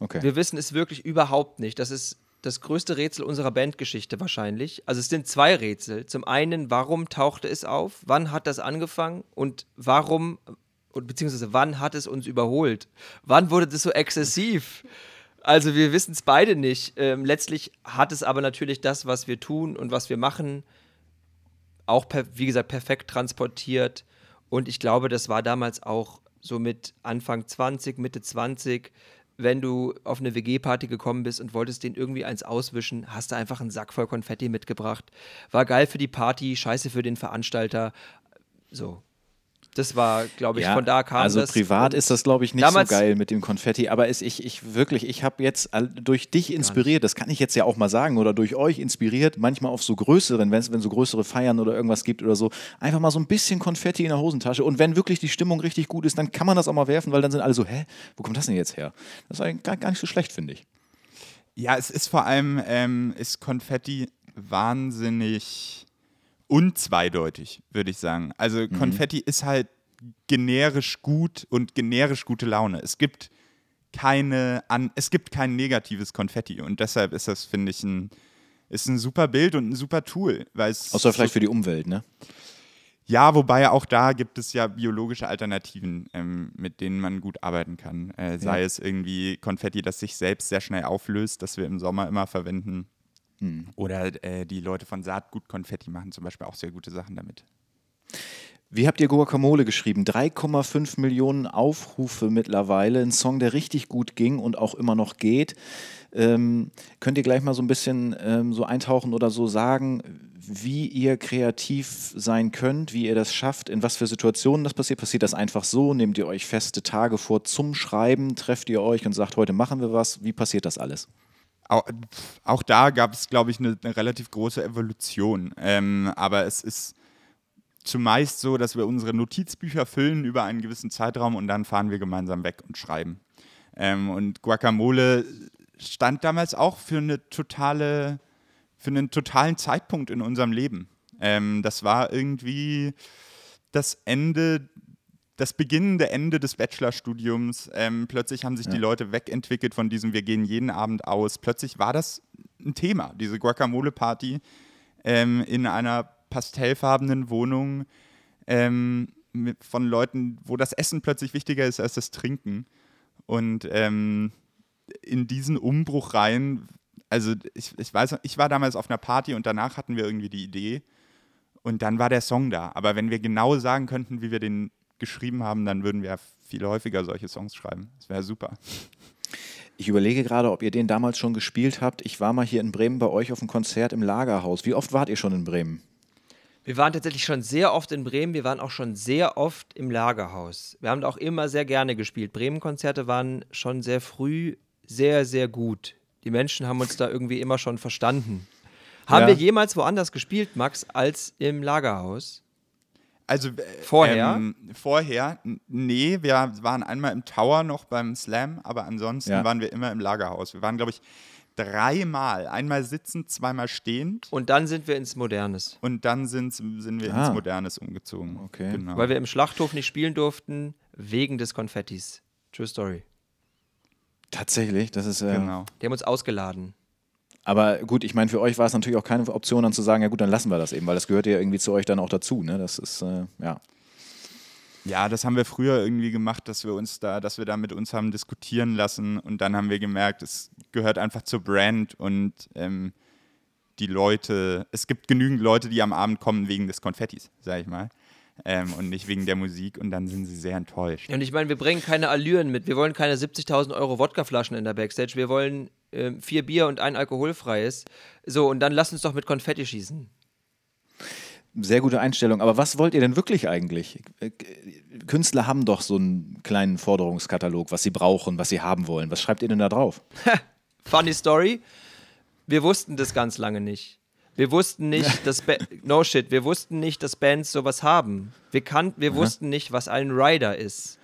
Okay. Wir wissen es wirklich überhaupt nicht. Das ist das größte Rätsel unserer Bandgeschichte wahrscheinlich. Also es sind zwei Rätsel. Zum einen, warum tauchte es auf? Wann hat das angefangen? Und warum, und beziehungsweise wann hat es uns überholt? Wann wurde das so exzessiv? Also wir wissen es beide nicht. Ähm, letztlich hat es aber natürlich das, was wir tun und was wir machen, auch, per, wie gesagt, perfekt transportiert. Und ich glaube, das war damals auch so mit Anfang 20, Mitte 20, wenn du auf eine WG-Party gekommen bist und wolltest den irgendwie eins auswischen, hast du einfach einen Sack voll Konfetti mitgebracht. War geil für die Party, scheiße für den Veranstalter. So. Das war, glaube ich, von da kam also das. privat Und ist das, glaube ich, nicht so geil mit dem Konfetti. Aber es, ich, ich wirklich, ich habe jetzt durch dich inspiriert, das kann ich jetzt ja auch mal sagen, oder durch euch inspiriert, manchmal auf so größeren, wenn es wenn so größere Feiern oder irgendwas gibt oder so, einfach mal so ein bisschen Konfetti in der Hosentasche. Und wenn wirklich die Stimmung richtig gut ist, dann kann man das auch mal werfen, weil dann sind alle so, hä, wo kommt das denn jetzt her? Das ist eigentlich gar, gar nicht so schlecht, finde ich. Ja, es ist vor allem, ähm, ist Konfetti wahnsinnig unzweideutig, würde ich sagen. Also Konfetti ist halt generisch gut und generisch gute Laune. Es gibt keine an, es gibt kein negatives Konfetti und deshalb ist das, finde ich, ein, ist ein super Bild und ein super Tool. Weil Außer vielleicht für die Umwelt, ne? ja, wobei auch da gibt es ja biologische Alternativen, ähm, mit denen man gut arbeiten kann. Äh, sei Ja. es irgendwie Konfetti, das sich selbst sehr schnell auflöst, das wir im Sommer immer verwenden. Hm. Oder äh, die Leute von Saatgut Konfetti machen zum Beispiel auch sehr gute Sachen damit. Wie habt ihr Guacamole geschrieben? 3,5 Millionen Aufrufe mittlerweile. Ein Song, der richtig gut ging und auch immer noch geht. Ähm, könnt ihr gleich mal so ein bisschen ähm, so eintauchen oder so sagen, wie ihr kreativ sein könnt, wie ihr das schafft, in was für Situationen das passiert? Passiert das einfach so? Nehmt ihr euch feste Tage vor zum Schreiben? Trefft ihr euch und sagt, heute machen wir was? Wie passiert das alles? Auch, auch da gab es, glaube ich, eine, eine relativ große Evolution. Ähm, aber es ist zumeist so, dass wir unsere Notizbücher füllen über einen gewissen Zeitraum und dann fahren wir gemeinsam weg und schreiben. Ähm, und Guacamole stand damals auch für eine totale, für einen totalen Zeitpunkt in unserem Leben. Ähm, das war irgendwie das Ende, das beginnende Ende des Bachelorstudiums. Ähm, plötzlich haben sich die Leute wegentwickelt von diesem Wir gehen jeden Abend aus. Plötzlich war das ein Thema, diese Guacamole-Party ähm, in einer pastellfarbenen Wohnung ähm, mit, von Leuten, wo das Essen plötzlich wichtiger ist als das Trinken. Und ähm, in diesen Umbruch rein, also ich, ich weiß, ich war damals auf einer Party und danach hatten wir irgendwie die Idee und dann war der Song da. Aber wenn wir genau sagen könnten, wie wir den geschrieben haben, dann würden wir viel häufiger solche Songs schreiben. Das wäre super. Ich überlege gerade, ob ihr den damals schon gespielt habt. Ich war mal hier in Bremen bei euch auf einem Konzert im Lagerhaus. Wie oft wart ihr schon in Bremen? Wir waren tatsächlich schon sehr oft in Bremen, wir waren auch schon sehr oft im Lagerhaus. Wir haben da auch immer sehr gerne gespielt. Bremen-Konzerte waren schon sehr früh sehr, sehr gut. Die Menschen haben uns da irgendwie immer schon verstanden. Haben Ja. wir jemals woanders gespielt, Max, als im Lagerhaus? Also äh, Vorher? Ähm, vorher, nee, wir waren einmal im Tower noch beim Slam, aber ansonsten Ja. waren wir immer im Lagerhaus. Wir waren, glaube ich, dreimal. Einmal sitzend, zweimal stehend Und dann sind wir ins Modernes. und dann sind, sind wir Ah. ins Modernes umgezogen. Okay. Genau. Weil wir im Schlachthof nicht spielen durften, wegen des Konfettis. True Story. Tatsächlich, das ist äh, genau. Die haben uns ausgeladen. Aber gut, ich meine, für euch war es natürlich auch keine Option, dann zu sagen, ja gut, dann lassen wir das eben, weil das gehört ja irgendwie zu euch dann auch dazu. Ne? Das ist, äh, ja. Ja, das haben wir früher irgendwie gemacht, dass wir uns da, dass wir da mit uns haben diskutieren lassen und dann haben wir gemerkt, es gehört einfach zur Brand und ähm, die Leute, es gibt genügend Leute, die am Abend kommen wegen des Konfettis, sag ich mal. Ähm, und nicht wegen der Musik und dann sind sie sehr enttäuscht. Und ich meine, wir bringen keine Allüren mit. Wir wollen keine 70.000 Euro Wodkaflaschen in der Backstage. Wir wollen ähm, vier Bier und ein alkoholfreies. So, und dann lass uns doch mit Konfetti schießen. Sehr gute Einstellung. Aber was wollt ihr denn wirklich eigentlich? Äh, Künstler haben doch so einen kleinen Forderungskatalog, was sie brauchen, was sie haben wollen. Was schreibt ihr denn da drauf? Funny Story. Wir wussten das ganz lange nicht. Wir wussten nicht, dass ba no shit, wir wussten nicht, dass Bands sowas haben. Wir kannten, wir wussten nicht, was ein Rider ist,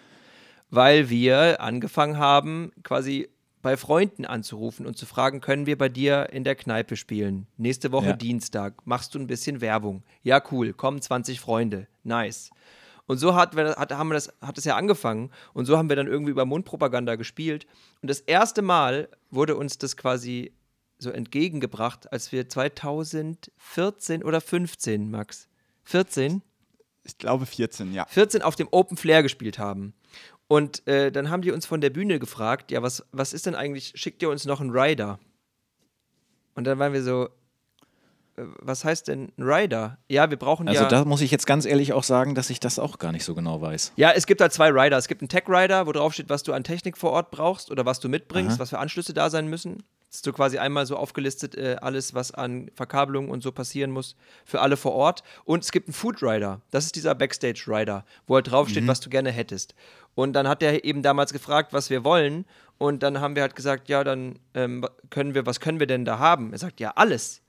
weil wir angefangen haben, quasi bei Freunden anzurufen und zu fragen, können wir bei dir in der Kneipe spielen? Nächste Woche Ja. Dienstag. Machst du ein bisschen Werbung? Ja, cool. Kommen 20 Freunde. Nice. Und so hat, wir- hat, haben wir das, hat es ja angefangen. Und so haben wir dann irgendwie über Mundpropaganda gespielt. Und das erste Mal wurde uns das quasi so entgegengebracht, als wir 2014 oder 15, Max? 14? Ich glaube 14, ja. 14 auf dem Open Flair gespielt haben. Und äh, dann haben die uns von der Bühne gefragt, ja, was, was ist denn eigentlich, schickt ihr uns noch einen Rider? Und dann waren wir so, was heißt denn Rider? Ja, wir brauchen Also ja... da muss ich jetzt ganz ehrlich auch sagen, dass ich das auch gar nicht so genau weiß. Ja, es gibt halt zwei Rider. Es gibt einen Tech-Rider, wo drauf steht, was du an Technik vor Ort brauchst oder was du mitbringst, Aha. was für Anschlüsse da sein müssen. Das ist so quasi einmal so aufgelistet, äh, alles, was an Verkabelung und so passieren muss, für alle vor Ort. Und es gibt einen Food Rider. Das ist dieser Backstage-Rider, wo halt draufsteht, was du gerne hättest. Und dann hat der eben damals gefragt, was wir wollen. Und dann haben wir halt gesagt, ja, dann ähm, können wir, was können wir denn da haben? Er sagt, ja, alles.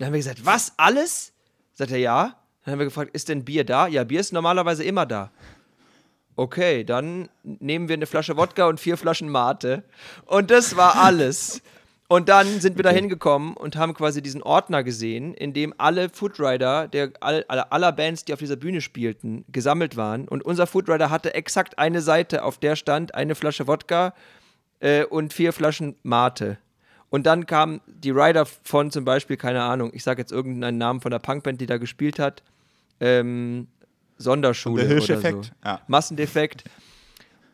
Dann haben wir gesagt, was, alles? Sagt er, ja. Dann haben wir gefragt, ist denn Bier da? Ja, Bier ist normalerweise immer da. Okay, dann nehmen wir eine Flasche Wodka und vier Flaschen Mate. Und das war alles. Und dann sind wir da hingekommen und haben quasi diesen Ordner gesehen, in dem alle Foodrider der all, aller, aller Bands, die auf dieser Bühne spielten, gesammelt waren. Und unser Foodrider hatte exakt eine Seite, auf der stand eine Flasche Wodka äh, und vier Flaschen Mate. Und dann kamen die Rider von zum Beispiel, keine Ahnung, ich sage jetzt irgendeinen Namen von der Punkband, die da gespielt hat, ähm, Sonderschule Der oder so. Ja. Massendefekt.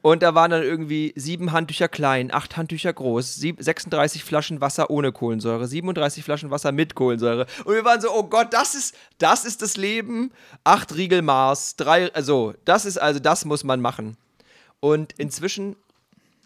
Und da waren dann irgendwie sieben Handtücher klein, acht Handtücher groß, sieb, 36 Flaschen Wasser ohne Kohlensäure, 37 Flaschen Wasser mit Kohlensäure. Und wir waren so, oh Gott, das ist, das ist das Leben. Acht Riegel Mars, drei, also, das ist, also, das muss man machen. Und inzwischen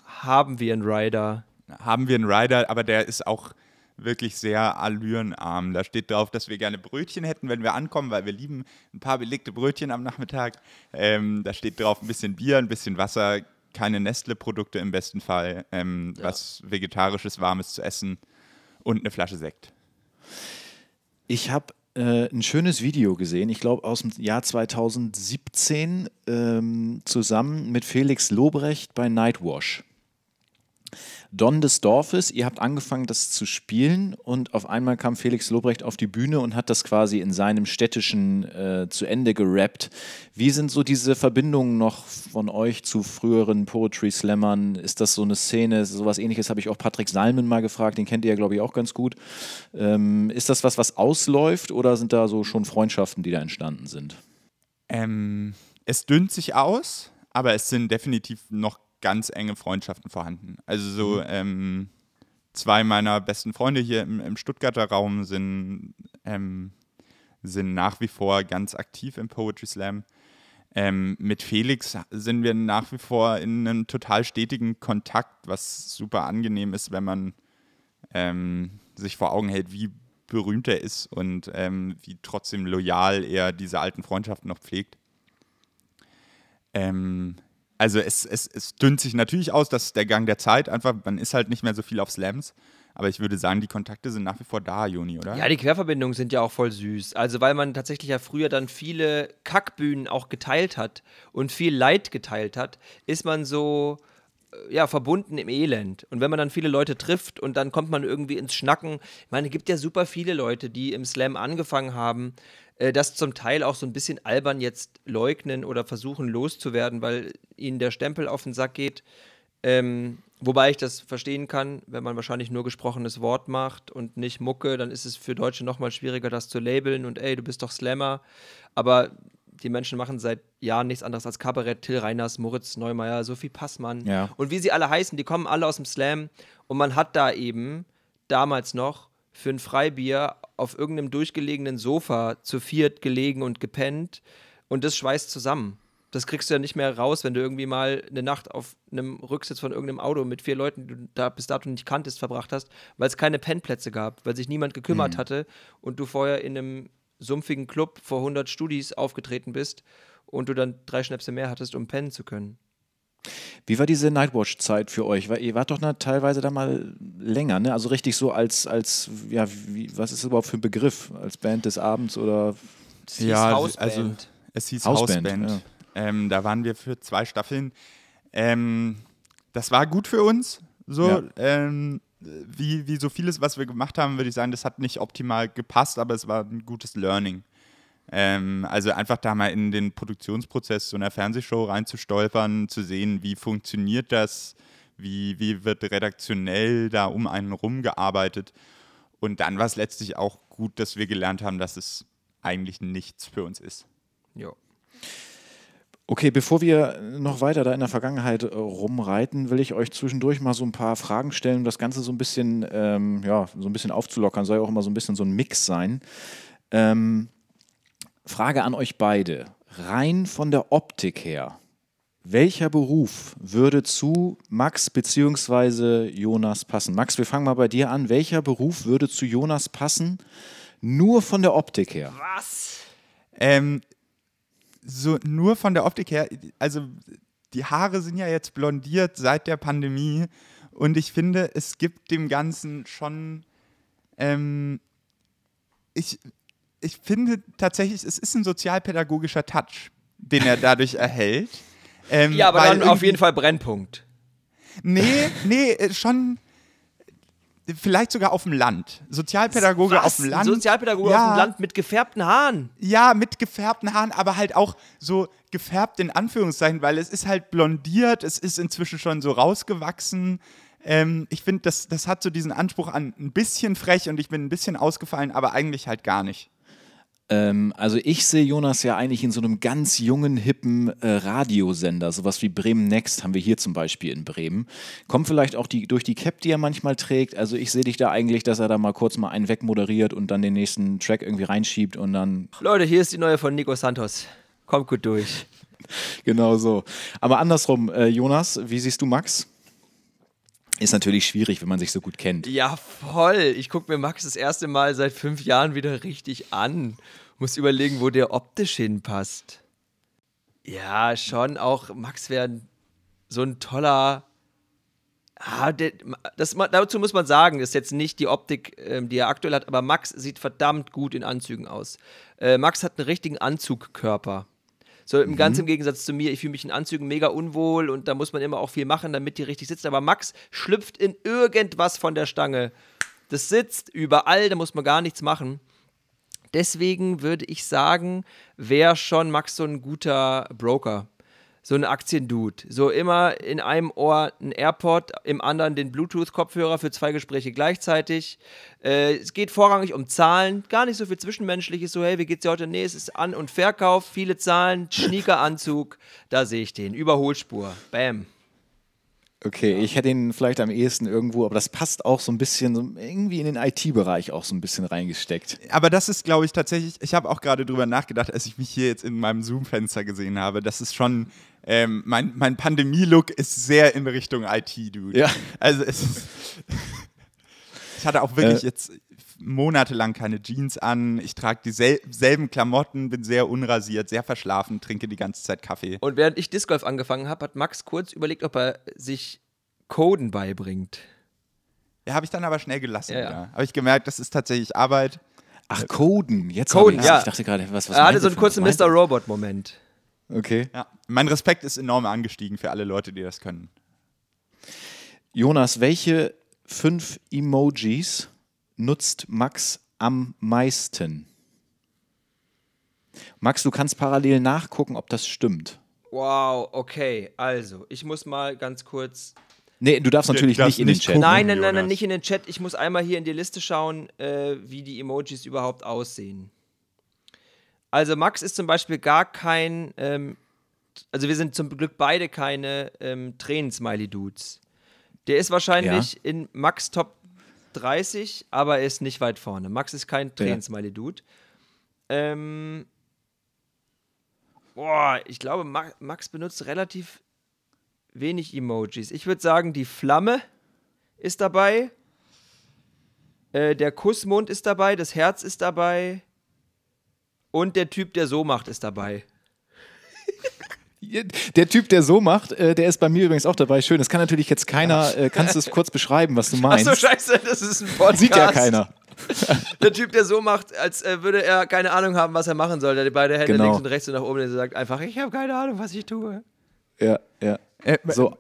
haben wir einen Rider. Haben wir einen Rider, aber der ist auch wirklich sehr allürenarm. Da steht drauf, dass wir gerne Brötchen hätten, wenn wir ankommen, weil wir lieben ein paar belegte Brötchen am Nachmittag. Ähm, da steht drauf ein bisschen Bier, ein bisschen Wasser, keine Nestle-Produkte im besten Fall, ähm, was vegetarisches, warmes zu essen und eine Flasche Sekt. Ich habe äh, ein schönes Video gesehen, ich glaube aus dem Jahr 2017, ähm, zusammen mit Felix Lobrecht bei Nightwash. Don des Dorfes, ihr habt angefangen, das zu spielen und auf einmal kam Felix Lobrecht auf die Bühne und hat das quasi in seinem städtischen äh, zu Ende gerappt. Wie sind so diese Verbindungen noch von euch zu früheren Poetry Slammern? Ist das so eine Szene? Sowas ähnliches habe ich auch Patrick Salmen mal gefragt, den kennt ihr ja, glaube ich, auch ganz gut. Ähm, ist das was, was ausläuft oder sind da so schon Freundschaften, die da entstanden sind? Ähm, es dünnt sich aus, aber es sind definitiv noch ganz enge Freundschaften vorhanden. Also so ähm, zwei meiner besten Freunde hier im, im Stuttgarter Raum sind, ähm, sind nach wie vor ganz aktiv im Poetry Slam. Ähm, mit Felix sind wir nach wie vor in einem total stetigen Kontakt, was super angenehm ist, wenn man ähm, sich vor Augen hält, wie berühmt er ist und ähm, wie trotzdem loyal er diese alten Freundschaften noch pflegt. Ähm, also es, es, es dünnt sich natürlich aus, das ist der Gang der Zeit. Einfach, man ist halt nicht mehr so viel auf Slams. Aber ich würde sagen, die Kontakte sind nach wie vor da, Juni, oder? Ja, die Querverbindungen sind ja auch voll süß. Also, weil man tatsächlich ja früher dann viele Kackbühnen auch geteilt hat und viel Leid geteilt hat, ist man so ja, verbunden im Elend. Und wenn man dann viele Leute trifft und dann kommt man irgendwie ins Schnacken. Ich meine, es gibt ja super viele Leute, die im Slam angefangen haben, äh, das zum Teil auch so ein bisschen albern jetzt leugnen oder versuchen loszuwerden, weil ihnen der Stempel auf den Sack geht. Ähm, wobei ich das verstehen kann, wenn man wahrscheinlich nur gesprochenes Wort macht und nicht Mucke, dann ist es für Deutsche nochmal schwieriger, das zu labeln und ey, du bist doch Slammer. Aber die Menschen machen seit Jahren nichts anderes als Kabarett, Till Reiners, Moritz Neumeier, Sophie Passmann. Ja. Und wie sie alle heißen, die kommen alle aus dem Slam und man hat da eben damals noch für ein Freibier auf irgendeinem durchgelegenen Sofa zu viert gelegen und gepennt und das schweißt zusammen. Das kriegst du ja nicht mehr raus, wenn du irgendwie mal eine Nacht auf einem Rücksitz von irgendeinem Auto mit vier Leuten, die du da bis dato nicht kanntest, verbracht hast, weil es keine Pennplätze gab, weil sich niemand gekümmert hatte und du vorher in einem sumpfigen Club vor 100 Studis aufgetreten bist und du dann drei Schnäpse mehr hattest, um pennen zu können. Wie war diese Nightwatch-Zeit für euch? Weil ihr wart doch na, teilweise da mal länger, ne? Also richtig so als, als ja, wie, was ist das überhaupt für ein Begriff? Als Band des Abends oder Es hieß Ja, Hausband. also es hieß Hausband, Hausband. ja. Ähm, da waren wir für zwei Staffeln. Ähm, das war gut für uns, So, Ja. ähm, wie, wie so vieles, was wir gemacht haben, würde ich sagen, das hat nicht optimal gepasst, aber es war ein gutes Learning. Ähm, also einfach da mal in den Produktionsprozess so einer Fernsehshow reinzustolpern, zu sehen, wie funktioniert das, wie, wie wird redaktionell da um einen rumgearbeitet. Und dann war es letztlich auch gut, dass wir gelernt haben, dass es eigentlich nichts für uns ist. Jo. Okay, bevor wir noch weiter da in der Vergangenheit äh, rumreiten, will ich euch zwischendurch mal so ein paar Fragen stellen, um das Ganze so ein bisschen, ähm, ja, so ein bisschen aufzulockern. Soll ja auch immer so ein bisschen so ein Mix sein. Ähm, Frage an euch beide. Rein von der Optik her. Welcher Beruf würde zu Max bzw. Jonas passen? Max, wir fangen mal bei dir an. Welcher Beruf würde zu Jonas passen? Nur von der Optik her. Was? Ähm, so nur von der Optik her, also die Haare sind ja jetzt blondiert seit der Pandemie und ich finde, es gibt dem Ganzen schon, ähm, ich, ich finde tatsächlich, es ist ein sozialpädagogischer Touch, den er dadurch erhält. Ähm, Ja, aber dann auf jeden Fall Brennpunkt. Nee, nee, äh, schon. Vielleicht sogar auf dem Land. Sozialpädagoge Was? auf dem Ein Land. Sozialpädagoge ja, auf dem Land mit gefärbten Haaren. Ja, mit gefärbten Haaren, aber halt auch so gefärbt in Anführungszeichen, weil es ist halt blondiert, es ist inzwischen schon so rausgewachsen. Ähm, ich finde, das, das hat so diesen Anspruch an ein bisschen frech und ich bin ein bisschen ausgefallen, aber eigentlich halt gar nicht. Ähm, also ich sehe Jonas ja eigentlich in so einem ganz jungen, hippen äh, Radiosender, sowas wie Bremen Next haben wir hier zum Beispiel in Bremen. Kommt vielleicht auch die, durch die Cap, die er manchmal trägt. Also ich sehe dich da eigentlich, dass er da mal kurz mal einen wegmoderiert und dann den nächsten Track irgendwie reinschiebt und dann Leute, hier ist die neue von Nico Santos. Kommt gut durch. genau so. Aber andersrum, äh, Jonas, wie siehst du Max? Ist natürlich schwierig, wenn man sich so gut kennt. Ja, voll. Ich gucke mir Max das erste Mal seit fünf Jahren wieder richtig an. Muss überlegen, wo der optisch hinpasst. Ja, schon auch. Max wäre so ein toller. Ah, der, das, dazu muss man sagen, das ist jetzt nicht die Optik, ähm, die er aktuell hat, aber Max sieht verdammt gut in Anzügen aus. Äh, Max hat einen richtigen Anzugkörper. So im ganz im Gegensatz zu mir, ich fühle mich in Anzügen mega unwohl und da muss man immer auch viel machen, damit die richtig sitzen. Aber Max schlüpft in irgendwas von der Stange. Das sitzt überall, da muss man gar nichts machen. Deswegen würde ich sagen, wäre schon Max so ein guter Broker. So ein Aktiendude. So immer in einem Ohr ein AirPod, im anderen den Bluetooth-Kopfhörer für zwei Gespräche gleichzeitig. Äh, es geht vorrangig um Zahlen, gar nicht so viel Zwischenmenschliches. So, hey, wie geht's dir heute? Nee, es ist An- und Verkauf, viele Zahlen, Sneakeranzug. Da sehe ich den. Überholspur. Bam. Okay, ich hätte ihn vielleicht am ehesten irgendwo, aber das passt auch so ein bisschen so irgendwie in den IT-Bereich auch so ein bisschen reingesteckt. Aber das ist, glaube ich, tatsächlich, ich habe auch gerade drüber nachgedacht, als ich mich hier jetzt in meinem Zoom-Fenster gesehen habe, das ist schon, ähm, mein, mein Pandemie-Look ist sehr in Richtung IT-Dude. Ja. Also es ist, ich hatte auch wirklich Äh. jetzt monatelang keine Jeans an, ich trage dieselben Klamotten, bin sehr unrasiert, sehr verschlafen, trinke die ganze Zeit Kaffee. Und während ich Disc Golf angefangen habe, hat Max kurz überlegt, ob er sich Coden beibringt. Ja, habe ich dann aber schnell gelassen. Ja, Ja. Habe ich gemerkt, das ist tatsächlich Arbeit. Ach, Coden. Jetzt Coden, ich's. ja. Ich dachte gerade, was, was er hatte so einen kurzen Mr. Robot-Moment. Okay. Ja. Mein Respekt ist enorm angestiegen für alle Leute, die das können. Jonas, welche fünf Emojis nutzt Max am meisten? Max, du kannst parallel nachgucken, ob das stimmt. Wow, okay. Also, ich muss mal ganz kurz. Nee, du darfst natürlich darfst nicht in den Chat. gucken. Nein, nein, nein, nein, nicht in den Chat. Ich muss einmal hier in die Liste schauen, äh, wie die Emojis überhaupt aussehen. Also, Max ist zum Beispiel gar kein. Ähm, also, wir sind zum Glück beide keine ähm, Tränen-Smiley-Dudes. Der ist wahrscheinlich in Max Top 30, aber er ist nicht weit vorne. Max ist kein Tränen-Smiley-Dude. Ähm. Boah, ich glaube, Ma Max benutzt relativ wenig Emojis. Ich würde sagen, die Flamme ist dabei. Äh, der Kussmund ist dabei, das Herz ist dabei. Und der Typ, der so macht, ist dabei. Der Typ, der so macht, äh, der ist bei mir übrigens auch dabei. Schön, das kann natürlich jetzt keiner. Äh, kannst du es kurz beschreiben, was du meinst? Achso, scheiße, das ist ein Podcast. Sieht ja keiner. Der Typ, der so macht, als äh, würde er keine Ahnung haben, was er machen soll. Der hat beide Hände Genau. links und rechts und nach oben. Der sagt einfach, ich habe keine Ahnung, was ich tue. Ja, ja. Äh, So.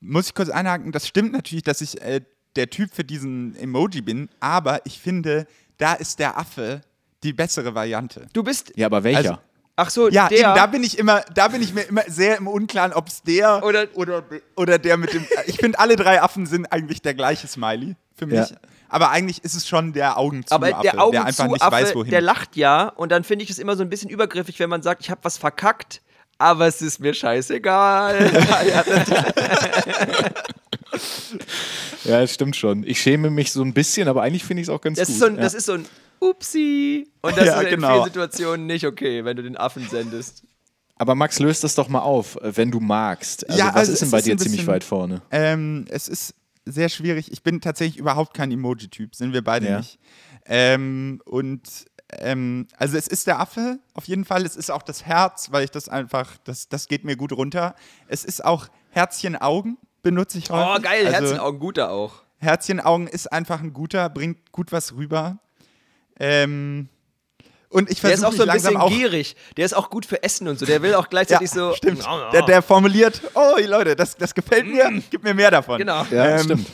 muss ich kurz einhaken, das stimmt natürlich, dass ich äh, der Typ für diesen Emoji bin, aber ich finde, da ist der Affe die bessere Variante. Du bist. Ja, aber welcher? Also- Ach so, Ja, der. eben, da bin ich immer, da bin ich mir immer sehr im Unklaren, ob es der Oder- oder, oder der mit dem. Ich finde, alle drei Affen sind eigentlich der gleiche Smiley für mich. Ja. Aber eigentlich ist es schon der Augen zu aber der Augen der einfach nicht Affe, weiß, wohin. der lacht ja und dann finde ich es immer so ein bisschen übergriffig, wenn man sagt, ich habe was verkackt, aber es ist mir scheißegal. Ja, das stimmt schon. Ich schäme mich so ein bisschen, aber eigentlich finde ich es auch ganz Das gut. ist, so ein, ja. das ist so ein Upsi. Und das Ja, ist in genau. vielen Situationen nicht okay, wenn du den Affen sendest. aber Max, löst das doch mal auf, äh, wenn du magst. Also, Ja, was also ist denn es bei ist dir ein ziemlich bisschen- weit vorne? Ähm, es ist sehr schwierig. Ich bin tatsächlich überhaupt kein Emoji-Typ, sind wir beide Ja. nicht. Ähm, und ähm, also es ist der Affe auf jeden Fall. Es ist auch das Herz, weil ich das einfach, das, das geht mir gut runter. Es ist auch Herzchen-Augen benutze ich häufig. Oh, geil, also, Herzenaugen, guter auch. Herzchen-Augen ist einfach ein guter, bringt gut was rüber. Ähm, und ich Der ist versuche auch so ein bisschen auch gierig. Der ist auch gut für Essen und so. Der will auch gleichzeitig so. Stimmt. Der, der formuliert, oh Leute, das, das gefällt mir, gib mir mehr davon. Genau. Ja, Ähm, stimmt.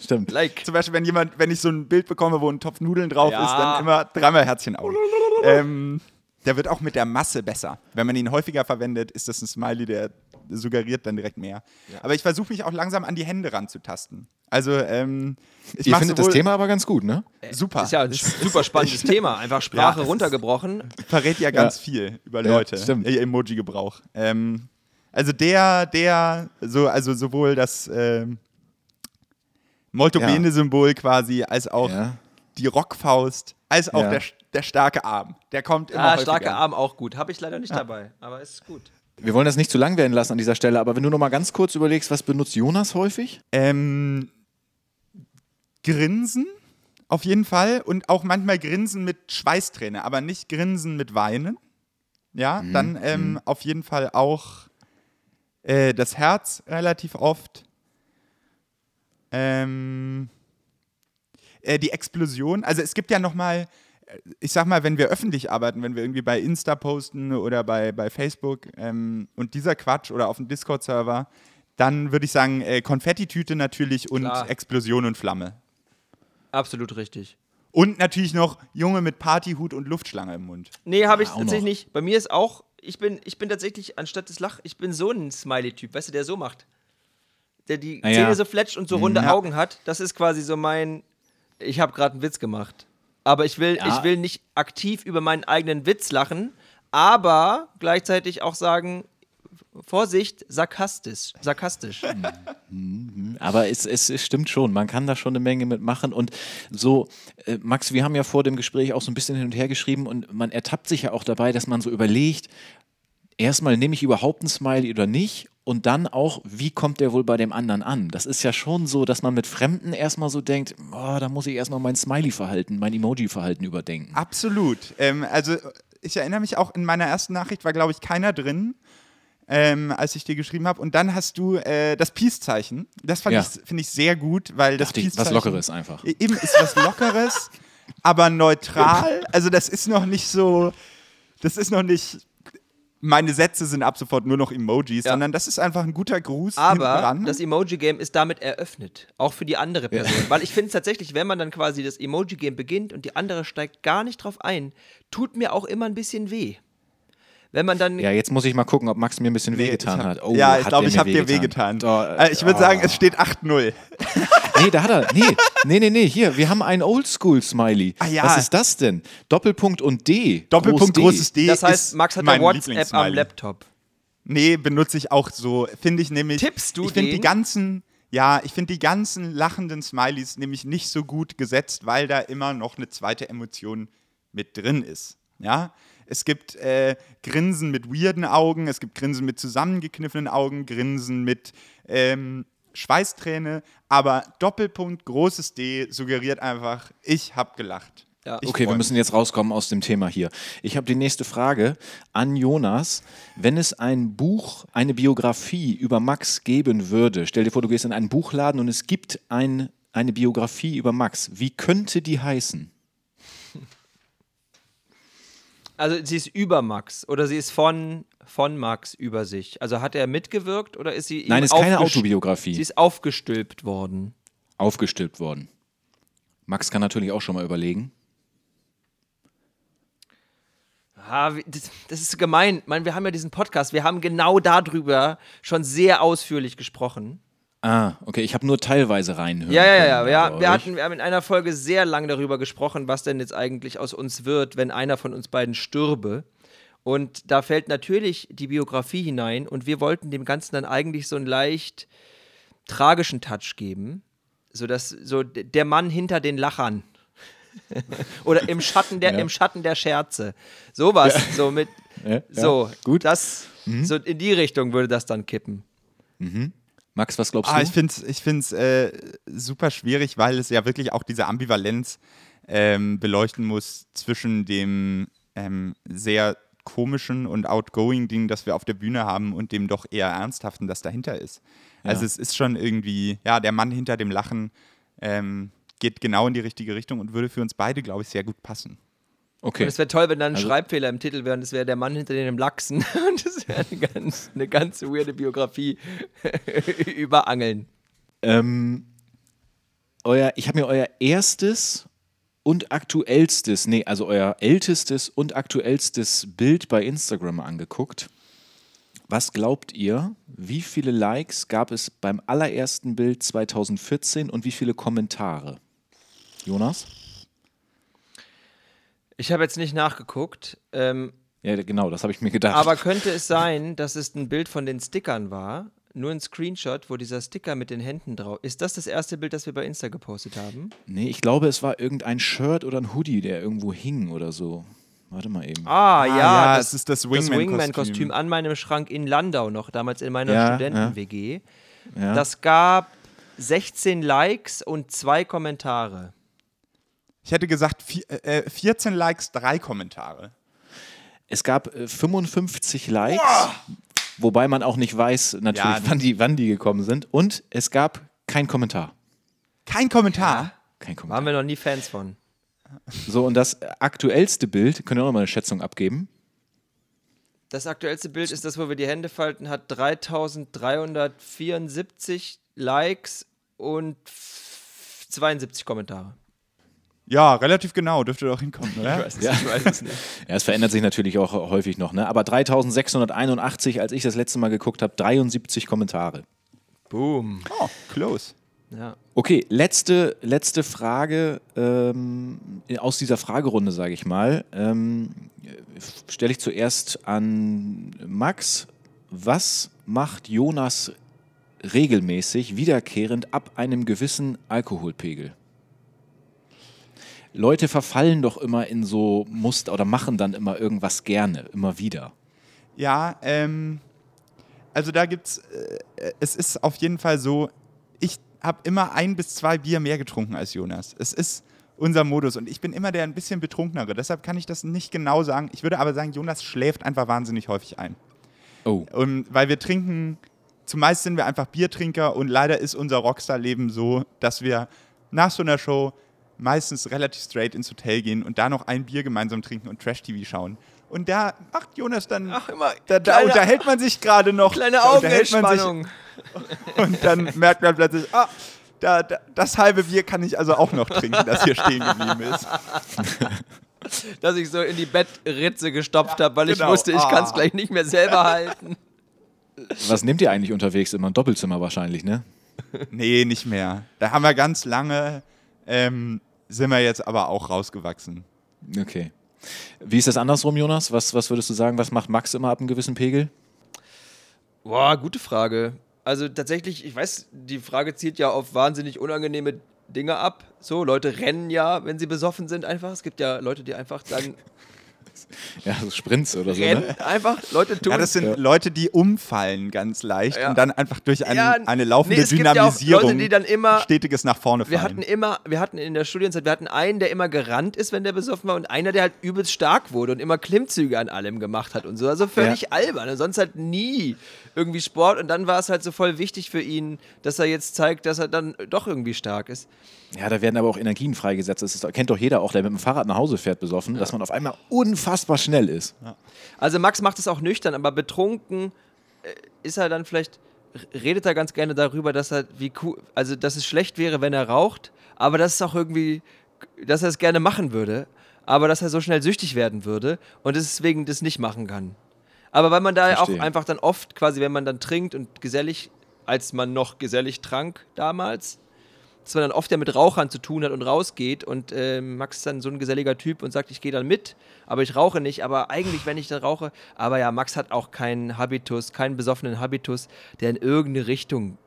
Stimmt. Like. Zum Beispiel, wenn jemand, wenn ich so ein Bild bekomme, wo ein Topf Nudeln drauf Ja. ist, dann immer dreimal Herzchen auf. ähm, der wird auch mit der Masse besser. Wenn man ihn häufiger verwendet, ist das ein Smiley, der suggeriert dann direkt mehr. Aber ich versuche mich auch langsam an die Hände ranzutasten. Also, ähm, ich Ihr findet das Thema aber ganz gut, ne? super. Ist ja ein super spannendes Thema. Einfach Sprache Ja, runtergebrochen. verrät ja ganz viel über Ja, Leute, stimmt. ihr Emoji-Gebrauch. Ähm, also der, der, so, also sowohl das ähm, Molto Ja. Bene-Symbol quasi, als auch Ja. die Rockfaust, als auch Ja. der, der starke Arm. Der kommt immer Ah, häufiger. starker Arm auch gut. Habe ich leider nicht dabei, aber ist gut. Wir wollen das nicht zu lang werden lassen an dieser Stelle, aber wenn du noch mal ganz kurz überlegst, was benutzt Jonas häufig? Ähm, Grinsen auf jeden Fall und auch manchmal Grinsen mit Schweißträne, aber nicht Grinsen mit Weinen. Ja, Mhm, dann ähm, auf jeden Fall auch äh, das Herz relativ oft. Ähm, äh, die Explosion, also es gibt ja noch mal, ich sag mal, wenn wir öffentlich arbeiten, wenn wir irgendwie bei Insta posten oder bei, bei Facebook ähm, und dieser Quatsch oder auf dem Discord-Server, dann würde ich sagen, äh, Konfettitüte natürlich und Klar. Explosion und Flamme. Absolut richtig. Und natürlich noch Junge mit Partyhut und Luftschlange im Mund. Nee, habe ich auch tatsächlich noch. nicht. Bei mir ist auch, ich bin, ich bin tatsächlich, anstatt des Lach, ich bin so ein Smiley-Typ, weißt du, der so macht. Der die Ah, ja. Zähne so fletscht und so runde Ja. Augen hat. Das ist quasi so mein, ich habe gerade einen Witz gemacht. Aber ich will, Ja. ich will nicht aktiv über meinen eigenen Witz lachen, aber gleichzeitig auch sagen, Vorsicht, sarkastisch. sarkastisch. Aber es, es, es stimmt schon, man kann da schon eine Menge mitmachen. Und so, äh, Max, wir haben ja vor dem Gespräch auch so ein bisschen hin und her geschrieben und man ertappt sich ja auch dabei, dass man so überlegt, erstmal nehme ich überhaupt ein Smiley oder nicht und dann auch, wie kommt der wohl bei dem anderen an? Das ist ja schon so, dass man mit Fremden erstmal so denkt, oh, da muss ich erstmal mein Smiley-Verhalten, mein Emoji-Verhalten überdenken. Absolut. Ähm, also ich erinnere mich auch, in meiner ersten Nachricht war, glaube ich, keiner drin, ähm, als ich dir geschrieben habe. Und dann hast du äh, das Peace-Zeichen. Das fand Ja. ich, finde ich sehr gut, weil das Dachte ich, was Peace-Zeichen- Lockeres einfach. Eben ist was Lockeres, aber neutral. Also das ist noch nicht so, das ist noch nicht, meine Sätze sind ab sofort nur noch Emojis, Ja. sondern das ist einfach ein guter Gruß Aber das Emoji-Game ist damit eröffnet. Auch für die andere Person. Weil ich finde es tatsächlich, wenn man dann quasi das Emoji-Game beginnt und die andere steigt gar nicht drauf ein, tut mir auch immer ein bisschen weh. Wenn man dann. Ja, jetzt muss ich mal gucken, ob Max mir ein bisschen wehgetan hat. Oh, ja, ich glaube, ich habe dir wehgetan. Oh, Äh, ich würde sagen, es steht 8-0. Nee, da hat er. Nee, nee, nee, nee. Hier, wir haben einen Oldschool-Smiley. Ah, ja. Was ist das denn? Doppelpunkt und D. Doppelpunkt Groß großes D. das heißt, ist Max hat mein ja WhatsApp am. Laptop. Nee, benutze ich auch so. Finde ich nämlich. Tippst du Ich finde die ganzen. Ja, ich finde die ganzen lachenden Smileys nämlich nicht so gut gesetzt, weil da immer noch eine zweite Emotion mit drin ist. Ja, es gibt äh, Grinsen mit weirden Augen, es gibt Grinsen mit zusammengekniffenen Augen, Grinsen mit ähm, Schweißträne, aber Doppelpunkt, großes D suggeriert einfach, ich habe gelacht. Ja. Okay, wir müssen jetzt rauskommen aus dem Thema hier. Ich habe die nächste Frage an Jonas. Wenn es ein Buch, eine Biografie über Max geben würde, stell dir vor, du gehst in einen Buchladen und es gibt ein, eine Biografie über Max. Wie könnte die heißen? Also sie ist über Max oder sie ist von, von Max über sich. Also hat er mitgewirkt oder ist sie Nein, ist keine Autobiografie. Sie ist aufgestülpt worden. Aufgestülpt worden. Max kann natürlich auch schon mal überlegen. Ah, das ist gemein. Ich meine, wir haben ja diesen Podcast, wir haben genau darüber schon sehr ausführlich gesprochen. Ah, okay, ich habe nur teilweise reinhören. Ja, ja, können ja. Wir, hatten, wir haben in einer Folge sehr lang darüber gesprochen, was denn jetzt eigentlich aus uns wird, wenn einer von uns beiden stürbe. Und da fällt natürlich die Biografie hinein und wir wollten dem Ganzen dann eigentlich so einen leicht tragischen Touch geben. So dass so der Mann hinter den Lachern. Oder im Schatten der, Ja. im Schatten der Scherze. Sowas. So mit. Ja, ja, So, gut. Das, so in die Richtung würde das dann kippen. Max, was glaubst Ah, du? ich finde es ich find's, äh, super schwierig, weil es ja wirklich auch diese Ambivalenz ähm, beleuchten muss zwischen dem ähm, sehr komischen und outgoing Ding, das wir auf der Bühne haben, und dem doch eher ernsthaften, das dahinter ist. Also es ist schon irgendwie, ja, der Mann hinter dem Lachen geht genau in die richtige Richtung und würde für uns beide, glaube ich, sehr gut passen. Okay. Und es wäre toll, wenn dann ein Also- Schreibfehler im Titel wäre und es wäre der Mann hinter dem Lachsen. Und das wäre eine ganz, eine ganz weirde Biografie über Angeln. Ähm, euer, ich habe mir euer erstes und aktuellstes, nee, also euer ältestes und aktuellstes Bild bei Instagram angeguckt. Was glaubt ihr, wie viele Likes gab es beim allerersten Bild 2014 und wie viele Kommentare? Jonas? Ich habe jetzt nicht nachgeguckt, ähm, Ja, genau, das habe ich mir gedacht. aber könnte es sein, dass es ein Bild von den Stickern war? Nur ein Screenshot, wo dieser Sticker mit den Händen drauf. Ist das das erste Bild, das wir bei Insta gepostet haben? nee, ich glaube, es war irgendein Shirt oder ein Hoodie, der irgendwo hing oder so. Warte mal eben. Ah, ja, ja, das, es ist das das Wingman-Kostüm. Wingman-Kostüm an meinem Schrank in Landau noch, damals in meiner Ja, Studenten-WG. Ja. Das gab 16 Likes und zwei Kommentare. Ich hätte gesagt, vi- äh, 14 Likes, drei Kommentare. Es gab äh, 55 Likes, wobei man auch nicht weiß, natürlich, Ja, wann, die, wann die gekommen sind. Und es gab kein Kommentar. Kein Kommentar. Kein Kommentar. Waren wir noch nie Fans von. So, und das aktuellste Bild, könnt ihr auch noch mal eine Schätzung abgeben? Das aktuellste Bild ist das, wo wir die Hände falten, hat 3374 Likes und f- 72 Kommentare. Ja, relativ genau, dürfte doch hinkommen, oder? es, ich weiß es nicht. Ja, es verändert sich natürlich auch häufig noch, ne? Aber 3681, als ich das letzte Mal geguckt habe, 73 Kommentare. Boom. Oh, close. Ja. Okay, letzte, letzte Frage ähm, aus dieser Fragerunde, sage ich mal. Ähm, Stelle ich zuerst an Max. Was macht Jonas regelmäßig, wiederkehrend ab einem gewissen Alkoholpegel? Leute verfallen doch immer in so Muster oder machen dann immer irgendwas gerne, immer wieder. Ja, ähm, also da gibt's, äh, es ist auf jeden Fall so, ich habe immer ein bis zwei Bier mehr getrunken als Jonas. Es ist unser Modus und ich bin immer der ein bisschen betrunkenere. Deshalb kann ich das nicht genau sagen. Ich würde aber sagen, Jonas schläft einfach wahnsinnig häufig ein. Oh, Und weil wir trinken, zumeist sind wir einfach Biertrinker und leider ist unser Rockstar-Leben so, dass wir nach so einer Show meistens relativ straight ins Hotel gehen und da noch ein Bier gemeinsam trinken und Trash-TV schauen. Und da macht Jonas dann, Ach, immer da, da kleine- unterhält man sich gerade noch. Kleine Augenentspannung. Und dann merkt man plötzlich, ah, da, da, das halbe Bier kann ich also auch noch trinken, das hier stehen geblieben ist. Dass ich so in die Bettritze gestopft habe, weil ich genau. wusste, ich Ah. kann es gleich nicht mehr selber halten. was nehmt ihr eigentlich unterwegs? Immer ein Doppelzimmer wahrscheinlich, ne? Nee, nicht mehr. Da haben wir ganz lange, ähm, sind wir jetzt aber auch rausgewachsen. Okay. Wie ist das andersrum, Jonas? Was, was würdest du sagen, was macht Max immer ab einem gewissen Pegel? Boah, gute Frage. Also tatsächlich, ich weiß, die Frage zielt ja auf wahnsinnig unangenehme Dinge ab. So, Leute rennen ja, wenn sie besoffen sind, einfach. Es gibt ja Leute, die einfach dann Ja, so Sprints oder so, rennen. ne? Einfach, Leute tun. Ja, das sind Leute, die umfallen ganz leicht Ja. und dann einfach durch ein, Ja, eine laufende nee, ja Dynamisierung Leute, die dann immer- stetiges nach vorne fallen. wir hatten immer, wir hatten in der Studienzeit, wir hatten einen, der immer gerannt ist, wenn der besoffen war, und einer, der halt übelst stark wurde und immer Klimmzüge an allem gemacht hat und so. Also völlig albern. Und sonst halt nie irgendwie Sport. Und dann war es halt so voll wichtig für ihn, dass er jetzt zeigt, dass er dann doch irgendwie stark ist. Ja, da werden aber auch Energien freigesetzt. Das ist, kennt doch jeder auch, der mit dem Fahrrad nach Hause fährt besoffen, dass man auf einmal unfassbar schnell ist. Also Max macht es auch nüchtern, aber betrunken äh, ist er dann vielleicht, redet er ganz gerne darüber, dass er wie cool, also dass es schlecht wäre, wenn er raucht, aber dass es auch irgendwie, dass er es gerne machen würde, aber dass er so schnell süchtig werden würde und deswegen das nicht machen kann. Aber weil man da Verstehe. auch einfach dann oft quasi, wenn man dann trinkt und gesellig, als man noch gesellig trank damals, dass man dann oft ja mit Rauchern zu tun hat und rausgeht und äh, Max ist dann so ein geselliger Typ und sagt, ich gehe dann mit, aber ich rauche nicht, aber eigentlich, wenn ich dann rauche, aber ja, Max hat auch keinen Habitus, keinen besoffenen Habitus, der in irgendeine Richtung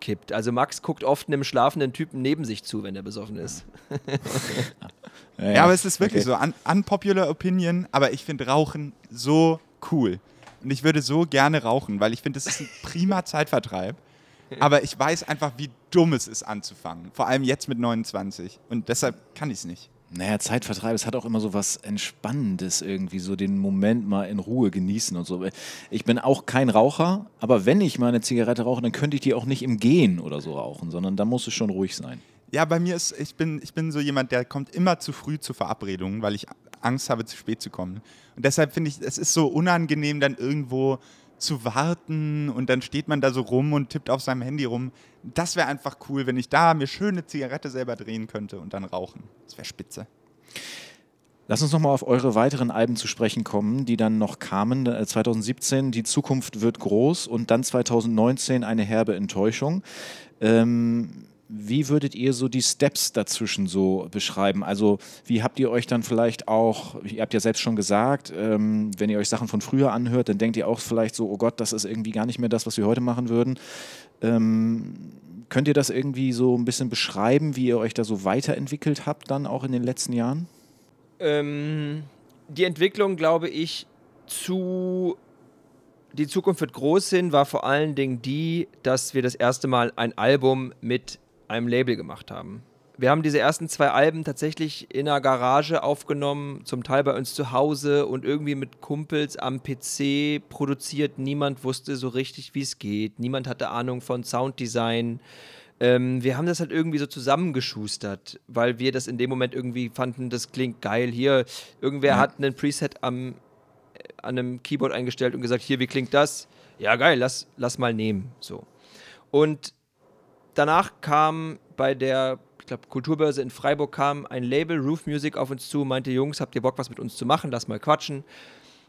kippt. Also Max guckt oft einem schlafenden Typen neben sich zu, wenn er besoffen ist. Ja, aber es ist wirklich so, un unpopular opinion, aber ich finde Rauchen so cool. Und ich würde so gerne rauchen, weil ich finde, es ist ein prima Zeitvertreib. Aber ich weiß einfach, wie dumm es ist anzufangen. Vor allem jetzt mit 29. Und deshalb kann ich es nicht. Naja, Zeitvertreib, es hat auch immer so was Entspannendes irgendwie, so den Moment mal in Ruhe genießen und so. Ich bin auch kein Raucher, aber wenn ich mal eine Zigarette rauche, dann könnte ich die auch nicht im Gehen oder so rauchen, sondern da muss es schon ruhig sein. Ja, bei mir ist, ich bin, ich bin so jemand, der kommt immer zu früh zu Verabredungen, weil ich Angst habe, zu spät zu kommen. Und deshalb finde ich, es ist so unangenehm, dann irgendwo zu warten und dann steht man da so rum und tippt auf seinem Handy rum. Das wäre einfach cool, wenn ich da mir schöne Zigarette selber drehen könnte und dann rauchen. Das wäre spitze. Lass uns nochmal auf eure weiteren Alben zu sprechen kommen, die dann noch kamen. Äh, 2017 Die Zukunft wird groß und dann 2019 eine herbe Enttäuschung. Ähm, wie würdet ihr so die Steps dazwischen so beschreiben? Also wie habt ihr euch dann vielleicht auch, ihr habt ja selbst schon gesagt, ähm, wenn ihr euch Sachen von früher anhört, dann denkt ihr auch vielleicht so, oh Gott, das ist irgendwie gar nicht mehr das, was wir heute machen würden. Ähm, könnt ihr das irgendwie so ein bisschen beschreiben, wie ihr euch da so weiterentwickelt habt dann auch in den letzten Jahren? Ähm, die Entwicklung, glaube ich, zu die Zukunft wird groß hin, war vor allen Dingen die, dass wir das erste Mal ein Album mit einem Label gemacht haben. Wir haben diese ersten zwei Alben tatsächlich in einer Garage aufgenommen, zum Teil bei uns zu Hause und irgendwie mit Kumpels am PC produziert. Niemand wusste so richtig, wie es geht. Niemand hatte Ahnung von Sounddesign. Ähm, wir haben das halt irgendwie so zusammengeschustert, weil wir das in dem Moment irgendwie fanden, das klingt geil. Hier, irgendwer hat einen Preset am, äh, an einem Keyboard eingestellt und gesagt, hier, wie klingt das? Ja, geil, lass, lass mal nehmen. So. Und danach kam bei der, ich glaube, Kulturbörse in Freiburg kam ein Label, Roof Music, auf uns zu, meinte, Jungs, habt ihr Bock, was mit uns zu machen? Lass mal quatschen.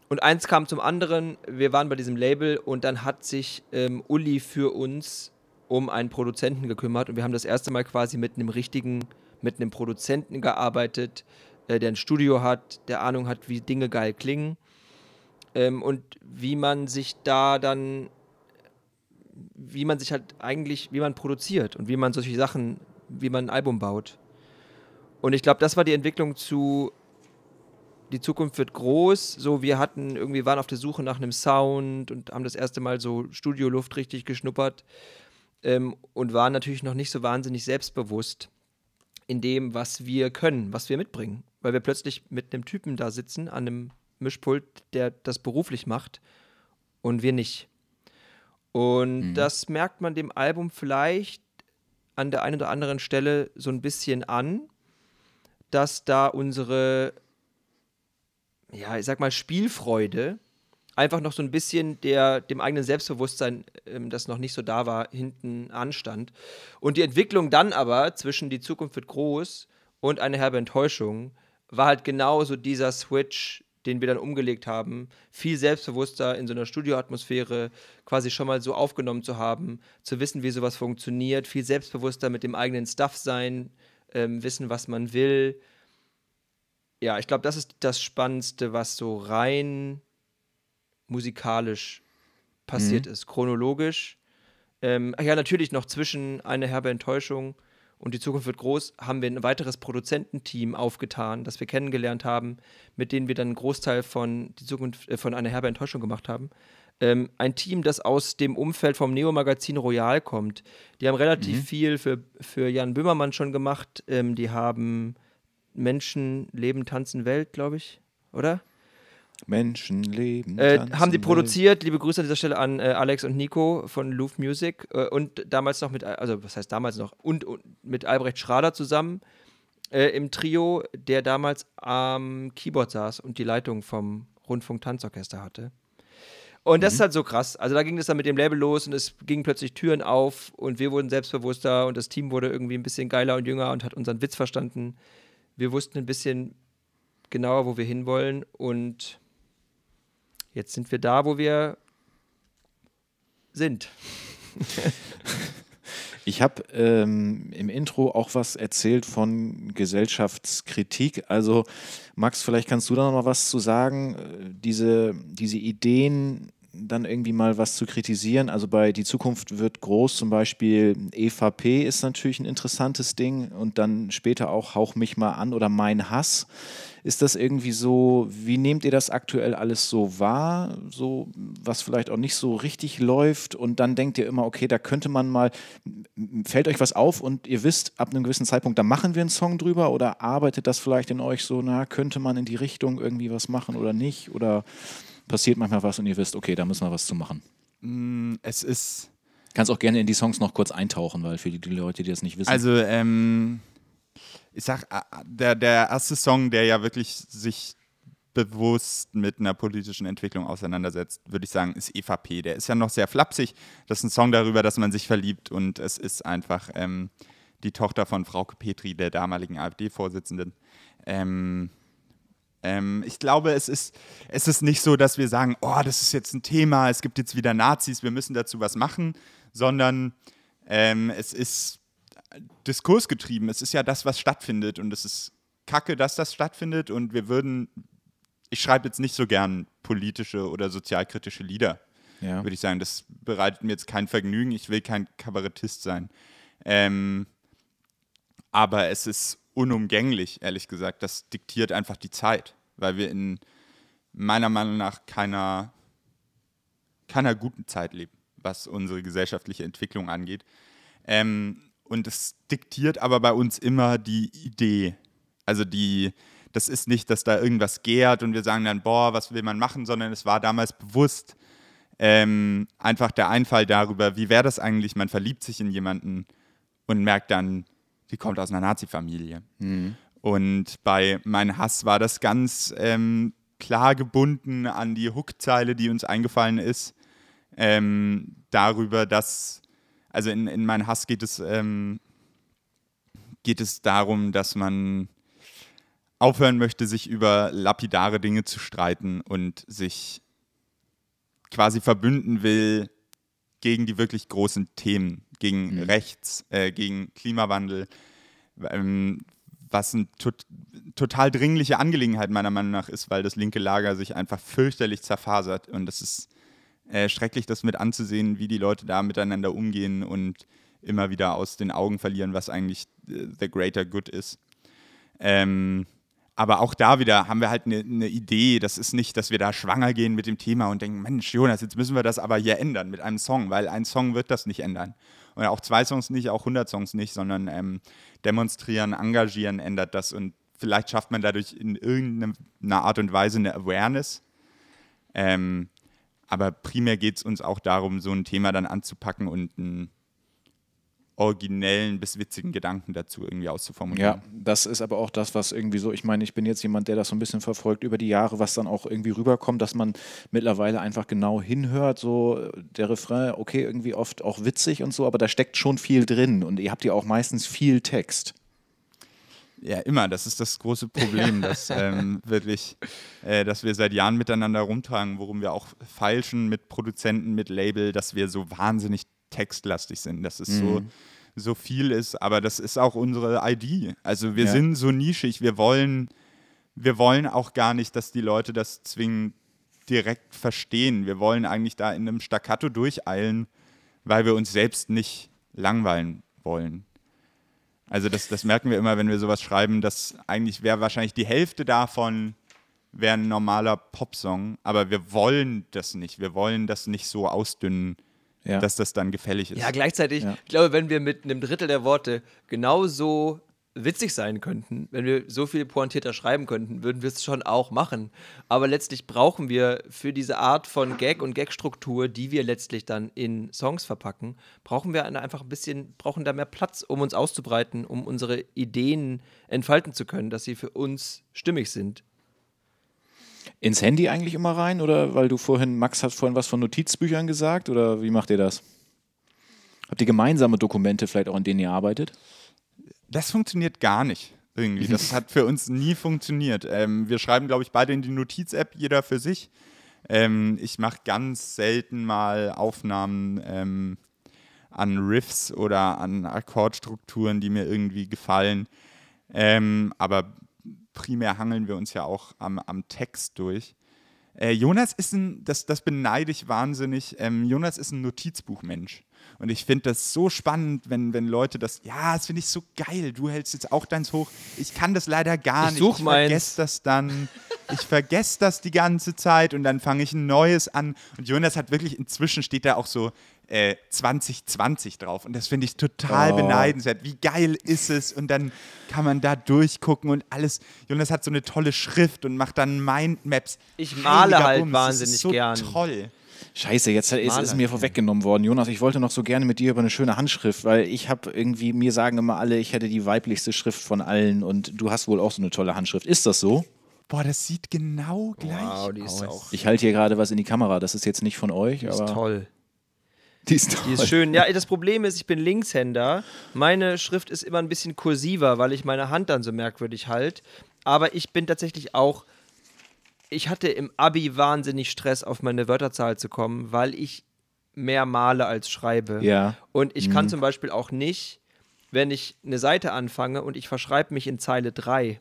Und eins kam zum anderen, wir waren bei diesem Label und dann hat sich ähm, Uli für uns um einen Produzenten gekümmert und wir haben das erste Mal quasi mit einem richtigen, mit einem Produzenten gearbeitet, äh, der ein Studio hat, der Ahnung hat, wie Dinge geil klingen ähm, und wie man sich da dann wie man sich halt eigentlich, wie man produziert und wie man solche Sachen, wie man ein Album baut. Und ich glaube, das war die Entwicklung zu die Zukunft wird groß. So, wir hatten irgendwie waren auf der Suche nach einem Sound und haben das erste Mal so Studioluft richtig geschnuppert ähm, und waren natürlich noch nicht so wahnsinnig selbstbewusst in dem, was wir können, was wir mitbringen, weil wir plötzlich mit einem Typen da sitzen an einem Mischpult, der das beruflich macht und wir nicht. Und Mhm. das merkt man dem Album vielleicht an der einen oder anderen Stelle so ein bisschen an, dass da unsere, ja, ich sag mal, Spielfreude einfach noch so ein bisschen der, dem eigenen Selbstbewusstsein, ähm, das noch nicht so da war, hinten anstand. Und die Entwicklung dann aber zwischen Die Zukunft wird groß und eine herbe Enttäuschung war halt genauso dieser Switch, den wir dann umgelegt haben, viel selbstbewusster in so einer Studioatmosphäre quasi schon mal so aufgenommen zu haben, zu wissen, wie sowas funktioniert, viel selbstbewusster mit dem eigenen Stuff sein, ähm, wissen, was man will. Ja, ich glaube, das ist das Spannendste, was so rein musikalisch passiert ist, chronologisch. Ähm, ja, natürlich noch zwischen eine herbe Enttäuschung und die Zukunft wird groß, haben wir ein weiteres Produzententeam aufgetan, das wir kennengelernt haben, mit denen wir dann einen Großteil von die Zukunft äh, von einer herbe Enttäuschung gemacht haben. Ähm, ein Team, das aus dem Umfeld vom Neo-Magazin Royal kommt. Die haben relativ viel für, für Jan Böhmermann schon gemacht. Ähm, die haben Menschen, Leben, Tanzen, Welt, glaube ich, oder? Menschenleben. Äh, haben die produziert. Liebe Grüße an dieser Stelle an äh, Alex und Nico von Louvre Music äh, und damals noch mit, also was heißt damals noch, und, und mit Albrecht Schrader zusammen. äh, im Trio, der damals am Keyboard saß und die Leitung vom Rundfunk-Tanzorchester hatte. Und das ist halt so krass. Also da ging es dann mit dem Label los und es gingen plötzlich Türen auf und wir wurden selbstbewusster und das Team wurde irgendwie ein bisschen geiler und jünger und hat unseren Witz verstanden. Wir wussten ein bisschen genauer, wo wir hinwollen und jetzt sind wir da, wo wir sind. Ich habe ähm, im Intro auch was erzählt von Gesellschaftskritik. Also Max, vielleicht kannst du da noch mal was zu sagen. Äh, diese, diese Ideen, dann irgendwie mal was zu kritisieren. Also bei Die Zukunft wird groß zum Beispiel EVP ist natürlich ein interessantes Ding und dann später auch Hauch mich mal an oder Mein Hass. Ist das irgendwie so, wie nehmt ihr das aktuell alles so wahr? So, was vielleicht auch nicht so richtig läuft und dann denkt ihr immer, okay, da könnte man mal, fällt euch was auf und ihr wisst, ab einem gewissen Zeitpunkt, da machen wir einen Song drüber oder arbeitet das vielleicht in euch so, na, könnte man in die Richtung irgendwie was machen oder nicht? Oder passiert manchmal was und ihr wisst, okay, da müssen wir was zu machen? Mm, es ist. Kannst auch gerne in die Songs noch kurz eintauchen, weil für die, die Leute, die das nicht wissen. Also, ähm, ich sag, der, der erste Song, der ja wirklich sich bewusst mit einer politischen Entwicklung auseinandersetzt, würde ich sagen, ist EVP. Der ist ja noch sehr flapsig. Das ist ein Song darüber, dass man sich verliebt und es ist einfach ähm, die Tochter von Frauke Petri, der damaligen AfD-Vorsitzenden. Ähm, ähm, ich glaube, es ist, es ist nicht so, dass wir sagen, oh, das ist jetzt ein Thema, es gibt jetzt wieder Nazis, wir müssen dazu was machen, sondern ähm, es ist diskursgetrieben. Es ist ja das, was stattfindet und es ist kacke, dass das stattfindet und wir würden, ich schreibe jetzt nicht so gern politische oder sozialkritische Lieder, ja. würde ich sagen. Das bereitet mir jetzt kein Vergnügen, ich will kein Kabarettist sein. Ähm, aber es ist unumgänglich, ehrlich gesagt. Das diktiert einfach die Zeit, weil wir in meiner Meinung nach keiner, keiner guten Zeit leben, was unsere gesellschaftliche Entwicklung angeht. Ähm, und es diktiert aber bei uns immer die Idee. Also die, das ist nicht, dass da irgendwas gärt und wir sagen dann, boah, was will man machen, sondern es war damals bewusst ähm, einfach der Einfall darüber, wie wäre das eigentlich, man verliebt sich in jemanden und merkt dann, die kommt aus einer Nazi-Familie. Mhm. Und bei Mein Hass war das ganz ähm, klar gebunden an die Hookzeile, die uns eingefallen ist, ähm, darüber, dass also in, in meinem Hass geht es, ähm, geht es darum, dass man aufhören möchte, sich über lapidare Dinge zu streiten und sich quasi verbünden will gegen die wirklich großen Themen, gegen mhm. Rechts, äh, gegen Klimawandel, ähm, was eine tot, total dringliche Angelegenheit meiner Meinung nach ist, weil das linke Lager sich einfach fürchterlich zerfasert und das ist äh, schrecklich, das mit anzusehen, wie die Leute da miteinander umgehen und immer wieder aus den Augen verlieren, was eigentlich äh, the greater good ist. Ähm, aber auch da wieder haben wir halt eine ne Idee. Das ist nicht, dass wir da schwanger gehen mit dem Thema und denken, Mensch, Jonas, jetzt müssen wir das aber hier ändern mit einem Song, weil ein Song wird das nicht ändern. Und auch zwei Songs nicht, auch 100 Songs nicht, sondern ähm, demonstrieren, engagieren ändert das. Und vielleicht schafft man dadurch in irgendeiner Art und Weise eine Awareness. Ähm, aber primär geht es uns auch darum, so ein Thema dann anzupacken und einen originellen bis witzigen Gedanken dazu irgendwie auszuformulieren. Ja, das ist aber auch das, was irgendwie so, ich meine, ich bin jetzt jemand, der das so ein bisschen verfolgt über die Jahre, was dann auch irgendwie rüberkommt, dass man mittlerweile einfach genau hinhört, so der Refrain, okay, irgendwie oft auch witzig und so, aber da steckt schon viel drin und ihr habt ja auch meistens viel Text. Ja, immer. Das ist das große Problem, dass ähm, wirklich, äh, dass wir seit Jahren miteinander rumtragen, worum wir auch feilschen mit Produzenten, mit Label, dass wir so wahnsinnig textlastig sind, dass es mhm. so, so viel ist. Aber das ist auch unsere ID. Also wir ja. sind so nischig. Wir wollen, wir wollen auch gar nicht, dass die Leute das zwingend direkt verstehen. Wir wollen eigentlich da in einem Staccato durcheilen, weil wir uns selbst nicht langweilen wollen. Also das, das merken wir immer, wenn wir sowas schreiben, dass eigentlich wäre wahrscheinlich die Hälfte davon wäre ein normaler Popsong, aber wir wollen das nicht. Wir wollen das nicht so ausdünnen, ja. dass das dann gefällig ist. Ja, gleichzeitig, ja. ich glaube, wenn wir mit einem Drittel der Worte genauso witzig sein könnten, wenn wir so viel pointierter schreiben könnten, würden wir es schon auch machen. Aber letztlich brauchen wir für diese Art von Gag und Gagstruktur, die wir letztlich dann in Songs verpacken, brauchen wir einfach ein bisschen, brauchen da mehr Platz, um uns auszubreiten, um unsere Ideen entfalten zu können, dass sie für uns stimmig sind. Ins Handy eigentlich immer rein oder weil du vorhin, Max hat vorhin was von Notizbüchern gesagt oder wie macht ihr das? Habt ihr gemeinsame Dokumente vielleicht auch, in denen ihr arbeitet? Das funktioniert gar nicht irgendwie. Das hat für uns nie funktioniert. Ähm, wir schreiben, glaube ich, beide in die Notiz-App, jeder für sich. Ähm, ich mache ganz selten mal Aufnahmen ähm, an Riffs oder an Akkordstrukturen, die mir irgendwie gefallen. Ähm, aber primär hangeln wir uns ja auch am, am Text durch. Äh, Jonas ist ein, das, das beneide ich wahnsinnig, ähm, Jonas ist ein Notizbuchmensch. Und ich finde das so spannend, wenn, wenn Leute das, ja, das finde ich so geil. Du hältst jetzt auch deins hoch. Ich kann das leider gar Ich nicht. ich vergesse das dann. Ich vergesse das die ganze Zeit und dann fange ich ein neues an. Und Jonas hat wirklich, inzwischen steht da auch so äh, 2020 drauf. Und das finde ich total Oh. beneidenswert. Wie geil ist es? Und dann kann man da durchgucken und alles. Jonas hat so eine tolle Schrift und macht dann Mindmaps. Ich male Heiliger halt Bums, wahnsinnig so gern. toll. Scheiße, jetzt ist es mir vorweggenommen worden. Jonas, ich wollte noch so gerne mit dir über eine schöne Handschrift, weil ich habe irgendwie, mir sagen immer alle, ich hätte die weiblichste Schrift von allen und du hast wohl auch so eine tolle Handschrift. Ist das so? Boah, das sieht genau gleich Wow, die ist aus. auch Ich halte hier gerade was in die Kamera. Das ist jetzt nicht von euch, die ist aber toll. die ist toll. Die ist schön. Ja, das Problem ist, ich bin Linkshänder. Meine Schrift ist immer ein bisschen kursiver, weil ich meine Hand dann so merkwürdig halt. Aber ich bin tatsächlich auch. Ich hatte im Abi wahnsinnig Stress, auf meine Wörterzahl zu kommen, weil ich mehr male als schreibe. Ja. Und ich kann zum Beispiel auch nicht, wenn ich eine Seite anfange und ich verschreibe mich in Zeile 3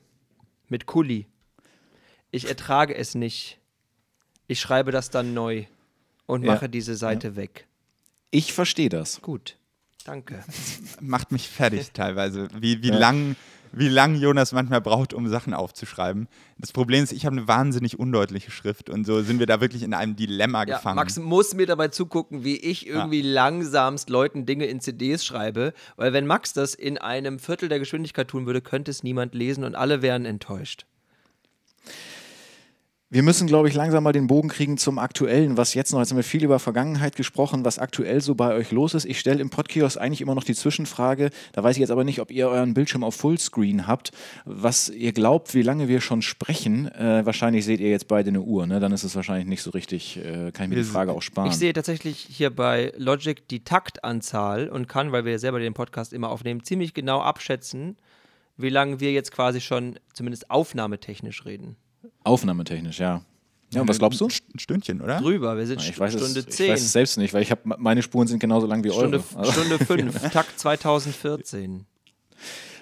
mit Kuli. Ich ertrage es nicht. Ich schreibe das dann neu und Ja. mache diese Seite weg. Ich verstehe das. Gut. Danke. macht mich fertig teilweise, wie, wie, Ja. lang, wie lang Jonas manchmal braucht, um Sachen aufzuschreiben. Das Problem ist, ich habe eine wahnsinnig undeutliche Schrift und so sind wir da wirklich in einem Dilemma Ja, gefangen. Max muss mir dabei zugucken, wie ich irgendwie langsamst Leuten Dinge in CDs schreibe, weil wenn Max das in einem Viertel der Geschwindigkeit tun würde, könnte es niemand lesen und alle wären enttäuscht. Wir müssen, glaube ich, langsam mal den Bogen kriegen zum Aktuellen, was jetzt noch, jetzt haben wir viel über Vergangenheit gesprochen, was aktuell so bei euch los ist. Ich stelle im Podkiosk eigentlich immer noch die Zwischenfrage, da weiß ich jetzt aber nicht, ob ihr euren Bildschirm auf Fullscreen habt, was ihr glaubt, wie lange wir schon sprechen. Äh, wahrscheinlich seht ihr jetzt beide eine Uhr, ne? dann ist es wahrscheinlich nicht so richtig, äh, kann ich mir die Frage auch sparen. Ich sehe tatsächlich hier bei Logic die Taktanzahl und kann, weil wir ja selber den Podcast immer aufnehmen, ziemlich genau abschätzen, wie lange wir jetzt quasi schon zumindest aufnahmetechnisch reden. Aufnahmetechnisch, ja. Ja, und was glaubst du? Ein St- ein Stündchen, oder? Drüber, wir sind Ich weiß, Stunde es, ich 10. weiß es selbst nicht, weil ich habe meine Spuren sind genauso lang wie Stunde, eure. Also- Stunde 5, Takt 2014.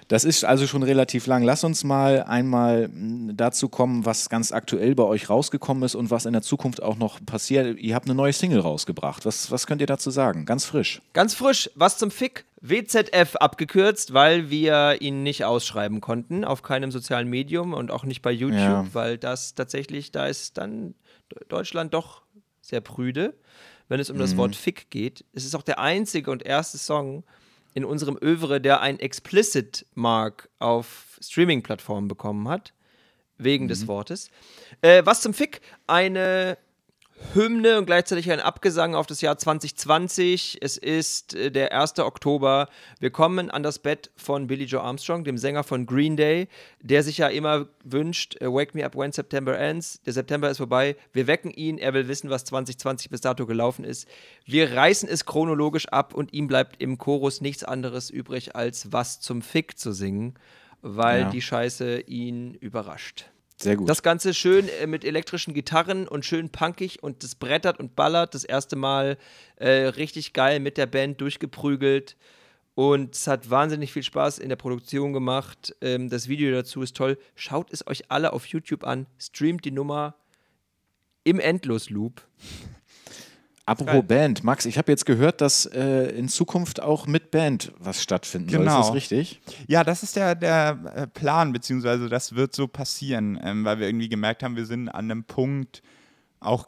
Das ist also schon relativ lang. Lass uns mal einmal mh, dazu kommen, was ganz aktuell bei euch rausgekommen ist und was in der Zukunft auch noch passiert. Ihr habt eine neue Single rausgebracht. Was, was könnt ihr dazu sagen? Ganz frisch. Ganz frisch, was zum Fick? WZF abgekürzt, weil wir ihn nicht ausschreiben konnten auf keinem sozialen Medium und auch nicht bei YouTube, Ja. weil das tatsächlich, da ist dann Deutschland doch sehr prüde, wenn es um das Wort Fick geht. Es ist auch der einzige und erste Song in unserem Övre, der ein Explicit Mark auf Streaming-Plattformen bekommen hat, wegen des Wortes. Äh, was zum Fick? Eine Hymne und gleichzeitig ein Abgesang auf das Jahr 2020. Es ist äh, der 1. Oktober. Wir kommen an das Bett von Billy Joe Armstrong, dem Sänger von Green Day, der sich ja immer wünscht, äh, Wake me up when September ends. Der September ist vorbei. Wir wecken ihn. Er will wissen, was 2020 bis dato gelaufen ist. Wir reißen es chronologisch ab und ihm bleibt im Chorus nichts anderes übrig, als was zum Fick zu singen, weil Ja. die Scheiße ihn überrascht. Sehr gut. Das Ganze schön äh, mit elektrischen Gitarren und schön punkig und das brettert und ballert. Das erste Mal äh, richtig geil mit der Band durchgeprügelt. Und es hat wahnsinnig viel Spaß in der Produktion gemacht. Ähm, das Video dazu ist toll. Schaut es euch alle auf YouTube an. Streamt die Nummer im Endlosloop. Apropos geil. Band, Max, ich habe jetzt gehört, dass äh, in Zukunft auch mit Band was stattfinden soll. Genau. Ist das richtig? Ja, das ist der, der äh, Plan, beziehungsweise das wird so passieren, ähm, weil wir irgendwie gemerkt haben, wir sind an einem Punkt, auch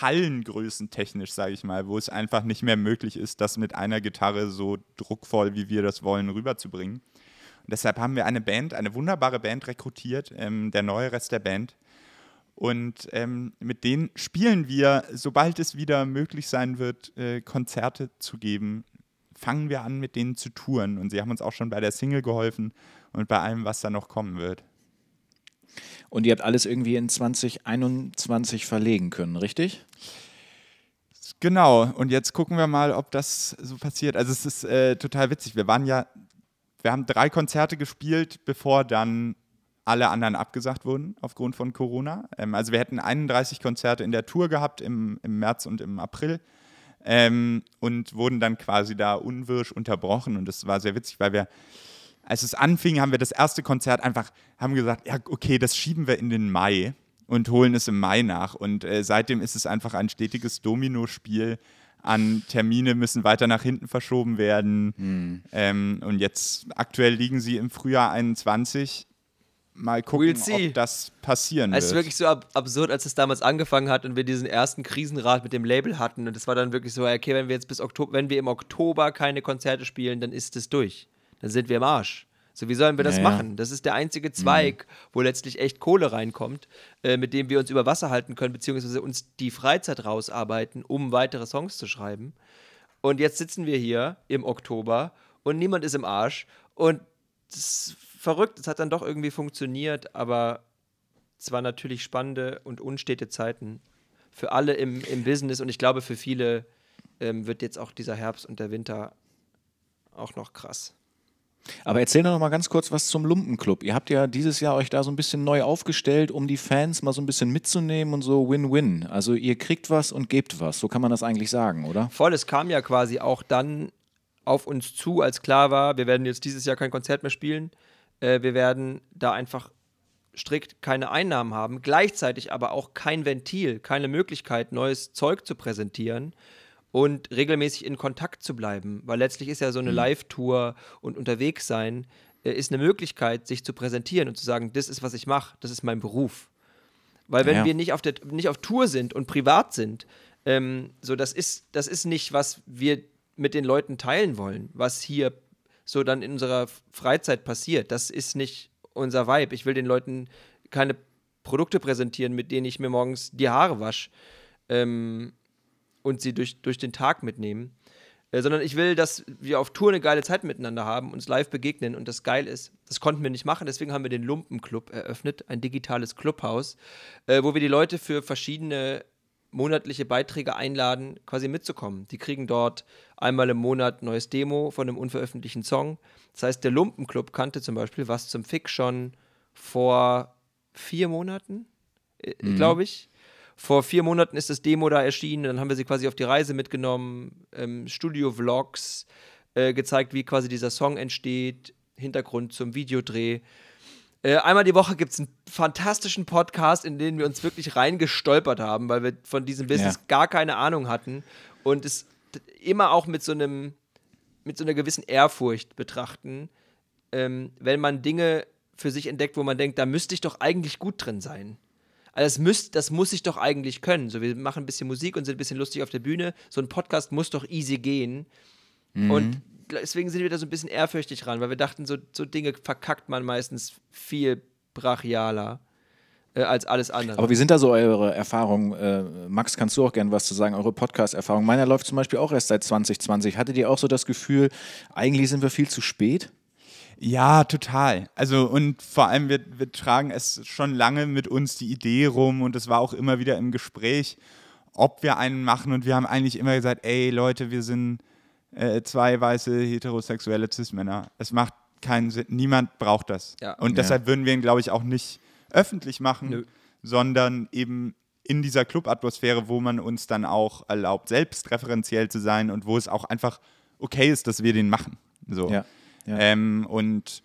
hallengrößentechnisch, sage ich mal, wo es einfach nicht mehr möglich ist, das mit einer Gitarre so druckvoll, wie wir das wollen, rüberzubringen. Und deshalb haben wir eine Band, eine wunderbare Band rekrutiert, ähm, der neue Rest der Band. Und ähm, mit denen spielen wir, sobald es wieder möglich sein wird, äh, Konzerte zu geben, fangen wir an, mit denen zu touren. Und sie haben uns auch schon bei der Single geholfen und bei allem, was da noch kommen wird. Und ihr habt alles irgendwie in 2021 verlegen können, richtig? Genau, und jetzt gucken wir mal, ob das so passiert. Also es ist äh, total witzig. Wir waren ja, wir haben drei Konzerte gespielt, bevor dann alle anderen abgesagt wurden aufgrund von Corona. Ähm, also wir hätten 31 Konzerte in der Tour gehabt im, im März und im April ähm, und wurden dann quasi da unwirsch unterbrochen. Und das war sehr witzig, weil wir, als es anfing, haben wir das erste Konzert einfach, haben gesagt, ja, okay, das schieben wir in den Mai und holen es im Mai nach. Und äh, seitdem ist es einfach ein stetiges Dominospiel an Termine müssen weiter nach hinten verschoben werden. Hm. Ähm, und jetzt aktuell liegen sie im Frühjahr 21 mal gucken, We'll ob das passieren Es ist wird. wirklich so ab absurd, als es damals angefangen hat und wir diesen ersten Krisenrat mit dem Label hatten. Und es war dann wirklich so, okay, wenn wir jetzt bis Oktober, wenn wir im Oktober keine Konzerte spielen, dann ist es durch. Dann sind wir im Arsch. So, wie sollen wir das Ja, ja. machen? Das ist der einzige Zweig, wo letztlich echt Kohle reinkommt, äh, mit dem wir uns über Wasser halten können, beziehungsweise uns die Freizeit rausarbeiten, um weitere Songs zu schreiben. Und jetzt sitzen wir hier im Oktober und niemand ist im Arsch. Und das verrückt. Es hat dann doch irgendwie funktioniert, aber es waren natürlich spannende und unstete Zeiten für alle im, im Business und ich glaube, für viele ähm, wird jetzt auch dieser Herbst und der Winter auch noch krass. Aber erzähl doch noch mal ganz kurz was zum Lumpenclub. Ihr habt ja dieses Jahr euch da so ein bisschen neu aufgestellt, um die Fans mal so ein bisschen mitzunehmen und so Win-Win. Also ihr kriegt was und gebt was. So kann man das eigentlich sagen, oder? Voll, es kam ja quasi auch dann auf uns zu, als klar war, wir werden jetzt dieses Jahr kein Konzert mehr spielen. Äh, wir werden da einfach strikt keine Einnahmen haben, gleichzeitig aber auch kein Ventil, keine Möglichkeit, neues Zeug zu präsentieren und regelmäßig in Kontakt zu bleiben, weil letztlich ist ja so eine Live-Tour und unterwegs sein äh, ist eine Möglichkeit, sich zu präsentieren und zu sagen, das ist, was ich mache, das ist mein Beruf. Weil wenn Ja. wir nicht auf, der, nicht auf Tour sind und privat sind, ähm, so das ist, das ist nicht, was wir mit den Leuten teilen wollen, was hier so dann in unserer Freizeit passiert. Das ist nicht unser Vibe. Ich will den Leuten keine Produkte präsentieren, mit denen ich mir morgens die Haare wasche ähm, und sie durch, durch den Tag mitnehmen. Äh, sondern ich will, dass wir auf Tour eine geile Zeit miteinander haben, uns live begegnen und das geil ist. Das konnten wir nicht machen, deswegen haben wir den Lumpenclub eröffnet, ein digitales Clubhaus, äh, wo wir die Leute für verschiedene monatliche Beiträge einladen, quasi mitzukommen. Die kriegen dort einmal im Monat ein neues Demo von einem unveröffentlichten Song. Das heißt, der Lumpenclub kannte zum Beispiel was zum Fick schon vor vier Monaten, äh, glaube ich. Vor vier Monaten ist das Demo da erschienen, dann haben wir sie quasi auf die Reise mitgenommen, ähm, Studio-Vlogs, äh, gezeigt, wie quasi dieser Song entsteht, Hintergrund zum Videodreh. Äh, einmal die Woche gibt es einen fantastischen Podcast, in den wir uns wirklich reingestolpert haben, weil wir von diesem Business Ja. gar keine Ahnung hatten und es immer auch mit so einem, mit so einer gewissen Ehrfurcht betrachten, ähm, wenn man Dinge für sich entdeckt, wo man denkt, da müsste ich doch eigentlich gut drin sein. Also das, müsst, das muss ich doch eigentlich können. So, wir machen ein bisschen Musik und sind ein bisschen lustig auf der Bühne. So ein Podcast muss doch easy gehen. Und deswegen sind wir da so ein bisschen ehrfürchtig ran, weil wir dachten, so, so Dinge verkackt man meistens viel brachialer äh, als alles andere. Aber wie sind da so eure Erfahrungen? Äh, Max, kannst du auch gerne was zu sagen, eure Podcast-Erfahrung? Meiner läuft zum Beispiel auch erst seit 2020. Hattet ihr auch so das Gefühl, eigentlich sind wir viel zu spät? Ja, total. Also und vor allem, wir, wir tragen es schon lange mit uns die Idee rum und es war auch immer wieder im Gespräch, ob wir einen machen und wir haben eigentlich immer gesagt, ey Leute, wir sind äh, zwei weiße heterosexuelle Cis-Männer. Es macht keinen Sinn, niemand braucht das. Ja. Und Ja. deshalb würden wir ihn, glaube ich, auch nicht öffentlich machen, Nö. sondern eben in dieser Club-Atmosphäre, wo man uns dann auch erlaubt, selbstreferenziell zu sein und wo es auch einfach okay ist, dass wir den machen. So. Ja, ja. Ähm, und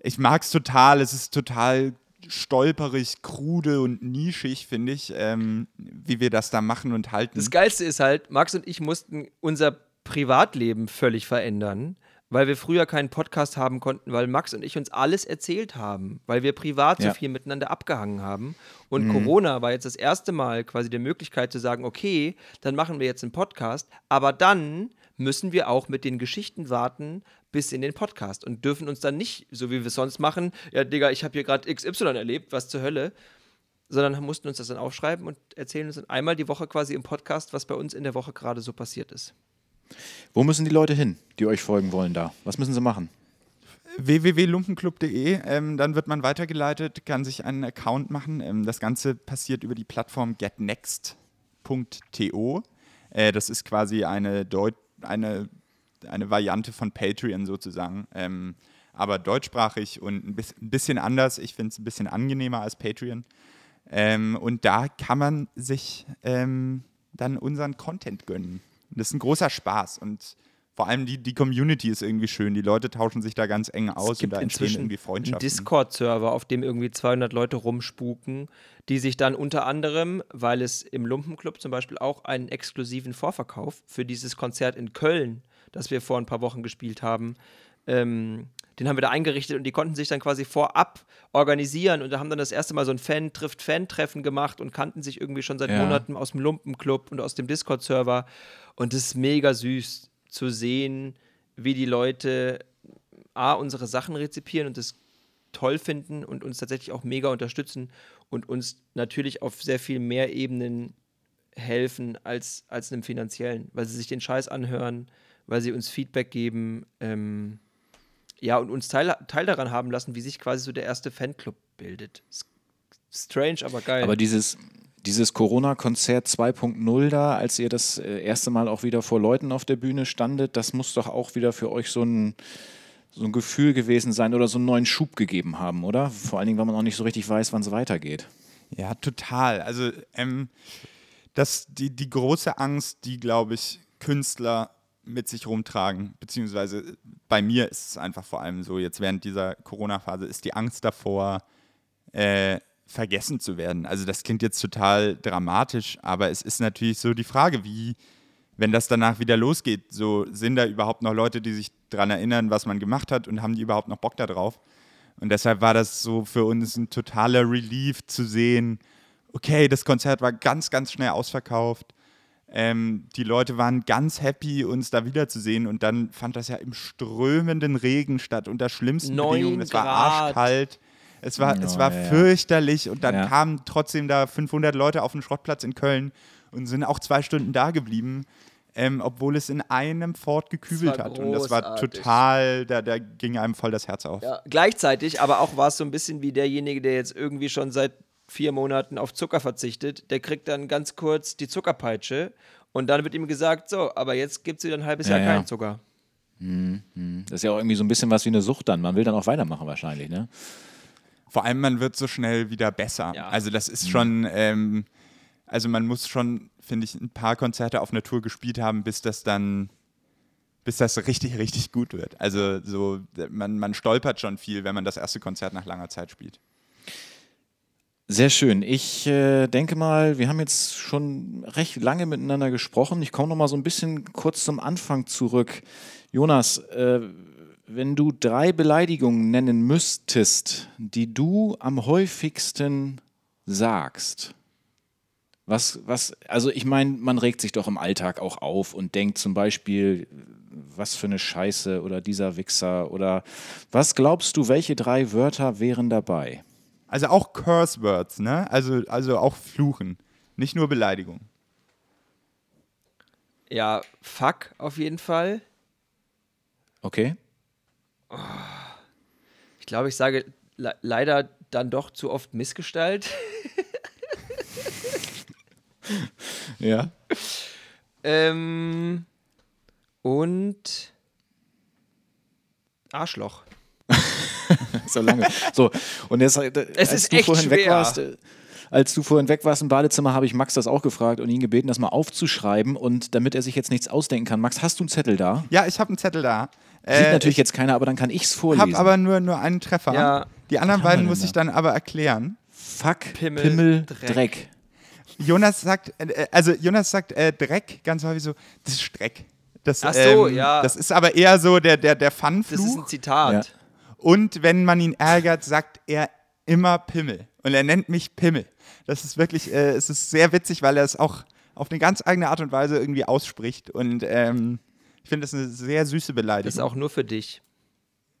ich mag es total. Es ist total stolperig, krude und nischig, finde ich, ähm, wie wir das da machen und halten. Das Geilste ist halt, Max und ich mussten unser Privatleben völlig verändern, weil wir früher keinen Podcast haben konnten, weil Max und ich uns alles erzählt haben, weil wir privat Ja. so viel miteinander abgehangen haben. Und Corona war jetzt das erste Mal quasi die Möglichkeit zu sagen, okay, dann machen wir jetzt einen Podcast, aber dann müssen wir auch mit den Geschichten warten bis in den Podcast und dürfen uns dann nicht, so wie wir es sonst machen, ja, Digga, ich habe hier gerade XY erlebt, was zur Hölle, sondern mussten uns das dann aufschreiben und erzählen uns dann einmal die Woche quasi im Podcast, was bei uns in der Woche gerade so passiert ist. Wo müssen die Leute hin, die euch folgen wollen da? Was müssen sie machen? www.lumpenclub.de, ähm, dann wird man weitergeleitet, kann sich einen Account machen. Ähm, das Ganze passiert über die Plattform getnext.to. Äh, das ist quasi eine, Deut eine, eine Variante von Patreon sozusagen, ähm, aber deutschsprachig und ein bisschen anders. Ich finde es ein bisschen angenehmer als Patreon. Ähm, und da kann man sich ähm, dann unseren Content gönnen. Das ist ein großer Spaß und vor allem die, die Community ist irgendwie schön. Die Leute tauschen sich da ganz eng aus es gibt und da entstehen inzwischen irgendwie Freundschaften. einen Discord-Server, auf dem irgendwie 200 Leute rumspuken, die sich dann unter anderem, weil es im Lumpenclub zum Beispiel auch einen exklusiven Vorverkauf für dieses Konzert in Köln, das wir vor ein paar Wochen gespielt haben, ähm, den haben wir da eingerichtet und die konnten sich dann quasi vorab organisieren und da haben dann das erste Mal so ein Fan-Trifft-Fan-Treffen gemacht und kannten sich irgendwie schon seit Ja. Monaten aus dem Lumpenclub und aus dem Discord-Server und das ist mega süß zu sehen, wie die Leute A, unsere Sachen rezipieren und das toll finden und uns tatsächlich auch mega unterstützen und uns natürlich auf sehr viel mehr Ebenen helfen als, als einem finanziellen, weil sie sich den Scheiß anhören, weil sie uns Feedback geben, ähm, ja, und uns Teil, Teil daran haben lassen, wie sich quasi so der erste Fanclub bildet. Strange, aber geil. Aber dieses, dieses Corona-Konzert 2.0 da, als ihr das äh, erste Mal auch wieder vor Leuten auf der Bühne standet, das muss doch auch wieder für euch so ein, so ein Gefühl gewesen sein oder so einen neuen Schub gegeben haben, oder? Vor allen Dingen, weil man auch nicht so richtig weiß, wann es weitergeht. Ja, total. Also ähm, das, die, die große Angst, die, glaube ich, Künstler mit sich rumtragen, beziehungsweise bei mir ist es einfach vor allem so, jetzt während dieser Corona-Phase ist die Angst davor, äh, vergessen zu werden. Also das klingt jetzt total dramatisch, aber es ist natürlich so die Frage, wie, wenn das danach wieder losgeht, so sind da überhaupt noch Leute, die sich daran erinnern, was man gemacht hat und haben die überhaupt noch Bock darauf? Und deshalb war das so für uns ein totaler Relief zu sehen, okay, das Konzert war ganz, ganz schnell ausverkauft. Ähm, die Leute waren ganz happy, uns da wiederzusehen. Und dann fand das ja im strömenden Regen statt, unter schlimmsten Neun Bedingungen. Es war arschkalt. Es war, es Oh, war ja, fürchterlich. Und dann Ja. kamen trotzdem da 500 Leute auf den Schrottplatz in Köln und sind auch zwei Stunden da geblieben. Ähm, obwohl es in einem Fort gekübelt hat. Und das war total, da, da ging einem voll das Herz auf. Ja, gleichzeitig, aber auch war es so ein bisschen wie derjenige, der jetzt irgendwie schon seit vier Monaten auf Zucker verzichtet. Der kriegt dann ganz kurz die Zuckerpeitsche und dann wird ihm gesagt, so, aber jetzt gibt es wieder ein halbes Ja, Jahr ja. keinen Zucker. Das ist ja auch irgendwie so ein bisschen was wie eine Sucht dann. Man will dann auch weitermachen wahrscheinlich, ne? Vor allem, man wird so schnell wieder besser. Ja. Also das ist schon, ähm, also man muss schon, finde ich, ein paar Konzerte auf einer Tour gespielt haben, bis das dann, bis das richtig, richtig gut wird. Also so, man, man stolpert schon viel, wenn man das erste Konzert nach langer Zeit spielt. Sehr schön. Ich äh, denke mal, wir haben jetzt schon recht lange miteinander gesprochen. Ich komme noch mal so ein bisschen kurz zum Anfang zurück. Jonas, äh, wenn du drei Beleidigungen nennen müsstest, die du am häufigsten sagst, was, was, also ich meine, man regt sich doch im Alltag auch auf und denkt zum Beispiel, was für eine Scheiße oder dieser Wichser oder was glaubst du, welche drei Wörter wären dabei? Also auch Curse Words, ne? Also, also auch Fluchen, nicht nur Beleidigung. Ja, fuck auf jeden Fall. Okay? Ich glaube, ich sage le leider dann doch zu oft Missgestalt. Ja. ähm, und Arschloch. So lange. So, und jetzt, äh, als ist du echt vorhin weg schwer. warst, äh, als du vorhin weg warst im Badezimmer, habe ich Max das auch gefragt und ihn gebeten, das mal aufzuschreiben und damit er sich jetzt nichts ausdenken kann. Max, hast du einen Zettel da? Ja, ich habe einen Zettel da. Sieht Äh, natürlich jetzt keiner, aber dann kann ich es vorlesen. Ich habe aber nur, nur einen Treffer. Ja. Die anderen beiden muss ich dann aber erklären. Fuck, Pimmel, Pimmel, Dreck. Dreck. Jonas sagt, äh, also Jonas sagt äh, Dreck ganz häufig so, das ist Dreck. Das, Ach so, ähm, ja. Das ist aber eher so der, der, der Das ist Fun-Fluch. ein Zitat. Ja. Und wenn man ihn ärgert, sagt er immer Pimmel. Und er nennt mich Pimmel. Das ist wirklich, äh, es ist sehr witzig, weil er es auch auf eine ganz eigene Art und Weise irgendwie ausspricht. Und ähm, Ich finde das eine sehr süße Beleidigung. Das ist auch nur für dich.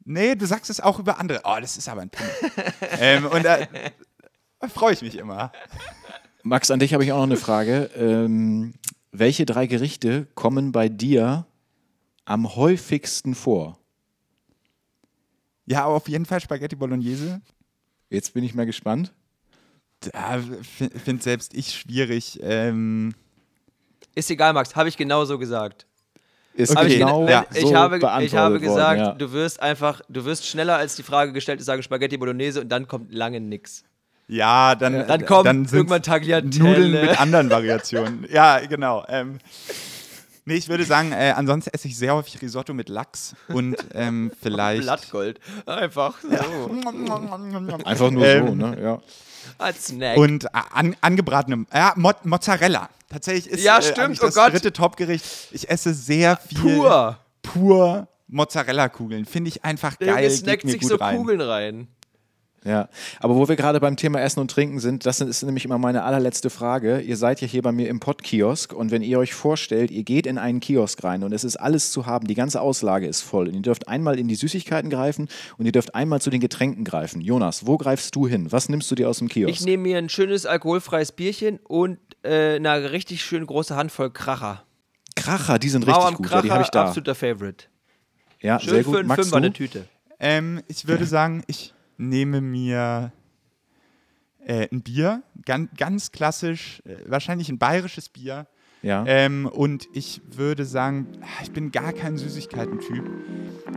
Nee, du sagst es auch über andere. Oh, das ist aber ein Pimmel. ähm, und da, da freue ich mich immer. Max, an dich habe ich auch noch eine Frage. Ähm, welche drei Gerichte kommen bei dir am häufigsten vor? Ja, auf jeden Fall Spaghetti Bolognese. Jetzt bin ich mal gespannt. Da finde selbst ich schwierig. Ähm, Ist egal, Max, habe ich genauso gesagt. Ist Hab ich, genau gena- so ich, habe, ich habe worden, gesagt, ja. du wirst einfach, du wirst schneller als die Frage gestellt ist, sagen Spaghetti Bolognese und dann kommt lange nix. ja, dann, Dann kommt sind's irgendwann Tagliatelle. Nudeln mit anderen Variationen. ja, genau. Ähm, nee, ich würde sagen, äh, ansonsten esse ich sehr häufig Risotto mit Lachs und ähm, vielleicht. Blattgold. Einfach so. Einfach nur so, Ähm, ne? Ja. Als Snack. Und äh, an, angebratene, ja, Mo Mozzarella. Tatsächlich ist Ja, äh, stimmt, eigentlich oh das Gott. dritte Topgericht. Ich esse sehr viel Pur. pur Mozzarella-Kugeln. Finde ich einfach Der geil, snackt geht mir sich gut so rein. Kugeln rein. Ja, aber wo wir gerade beim Thema Essen und Trinken sind, das ist nämlich immer meine allerletzte Frage. Ihr seid ja hier bei mir im Podkiosk und wenn ihr euch vorstellt, ihr geht in einen Kiosk rein und es ist alles zu haben, die ganze Auslage ist voll und ihr dürft einmal in die Süßigkeiten greifen und ihr dürft einmal zu den Getränken greifen. Jonas, wo greifst du hin? Was nimmst du dir aus dem Kiosk? Ich nehme mir ein schönes alkoholfreies Bierchen und äh, eine richtig schön große Handvoll Kracher. Kracher, die sind richtig am gut. Kracher, ja, die habe ich da. absoluter Favorite. Ja, Schön sehr für gut. einen Max, Fünfer eine du? Tüte. Ähm, ich würde sagen, ich nehme mir äh, ein Bier, ganz, ganz klassisch, äh, wahrscheinlich ein bayerisches Bier. Ja. Ähm, und ich würde sagen, ah, ich bin gar kein Süßigkeiten-Typ.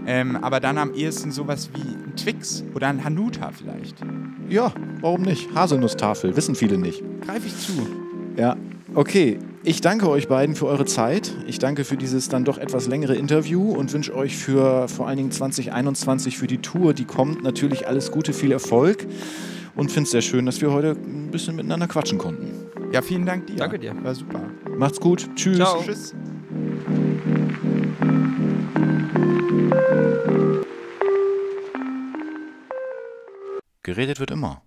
Ähm, aber dann am ehesten sowas wie ein Twix oder ein Hanuta vielleicht. ja, warum nicht? Haselnusstafel, wissen viele nicht. Greife ich zu. Ja, okay. Ich danke euch beiden für eure Zeit. Ich danke für dieses dann doch etwas längere Interview und wünsche euch für vor allen Dingen 2021 für die Tour, die kommt, natürlich alles Gute, viel Erfolg und finde es sehr schön, dass wir heute ein bisschen miteinander quatschen konnten. Ja, vielen Dank dir. Danke dir. War super. Macht's gut. Tschüss. Ciao. Tschüss. Geredet wird immer.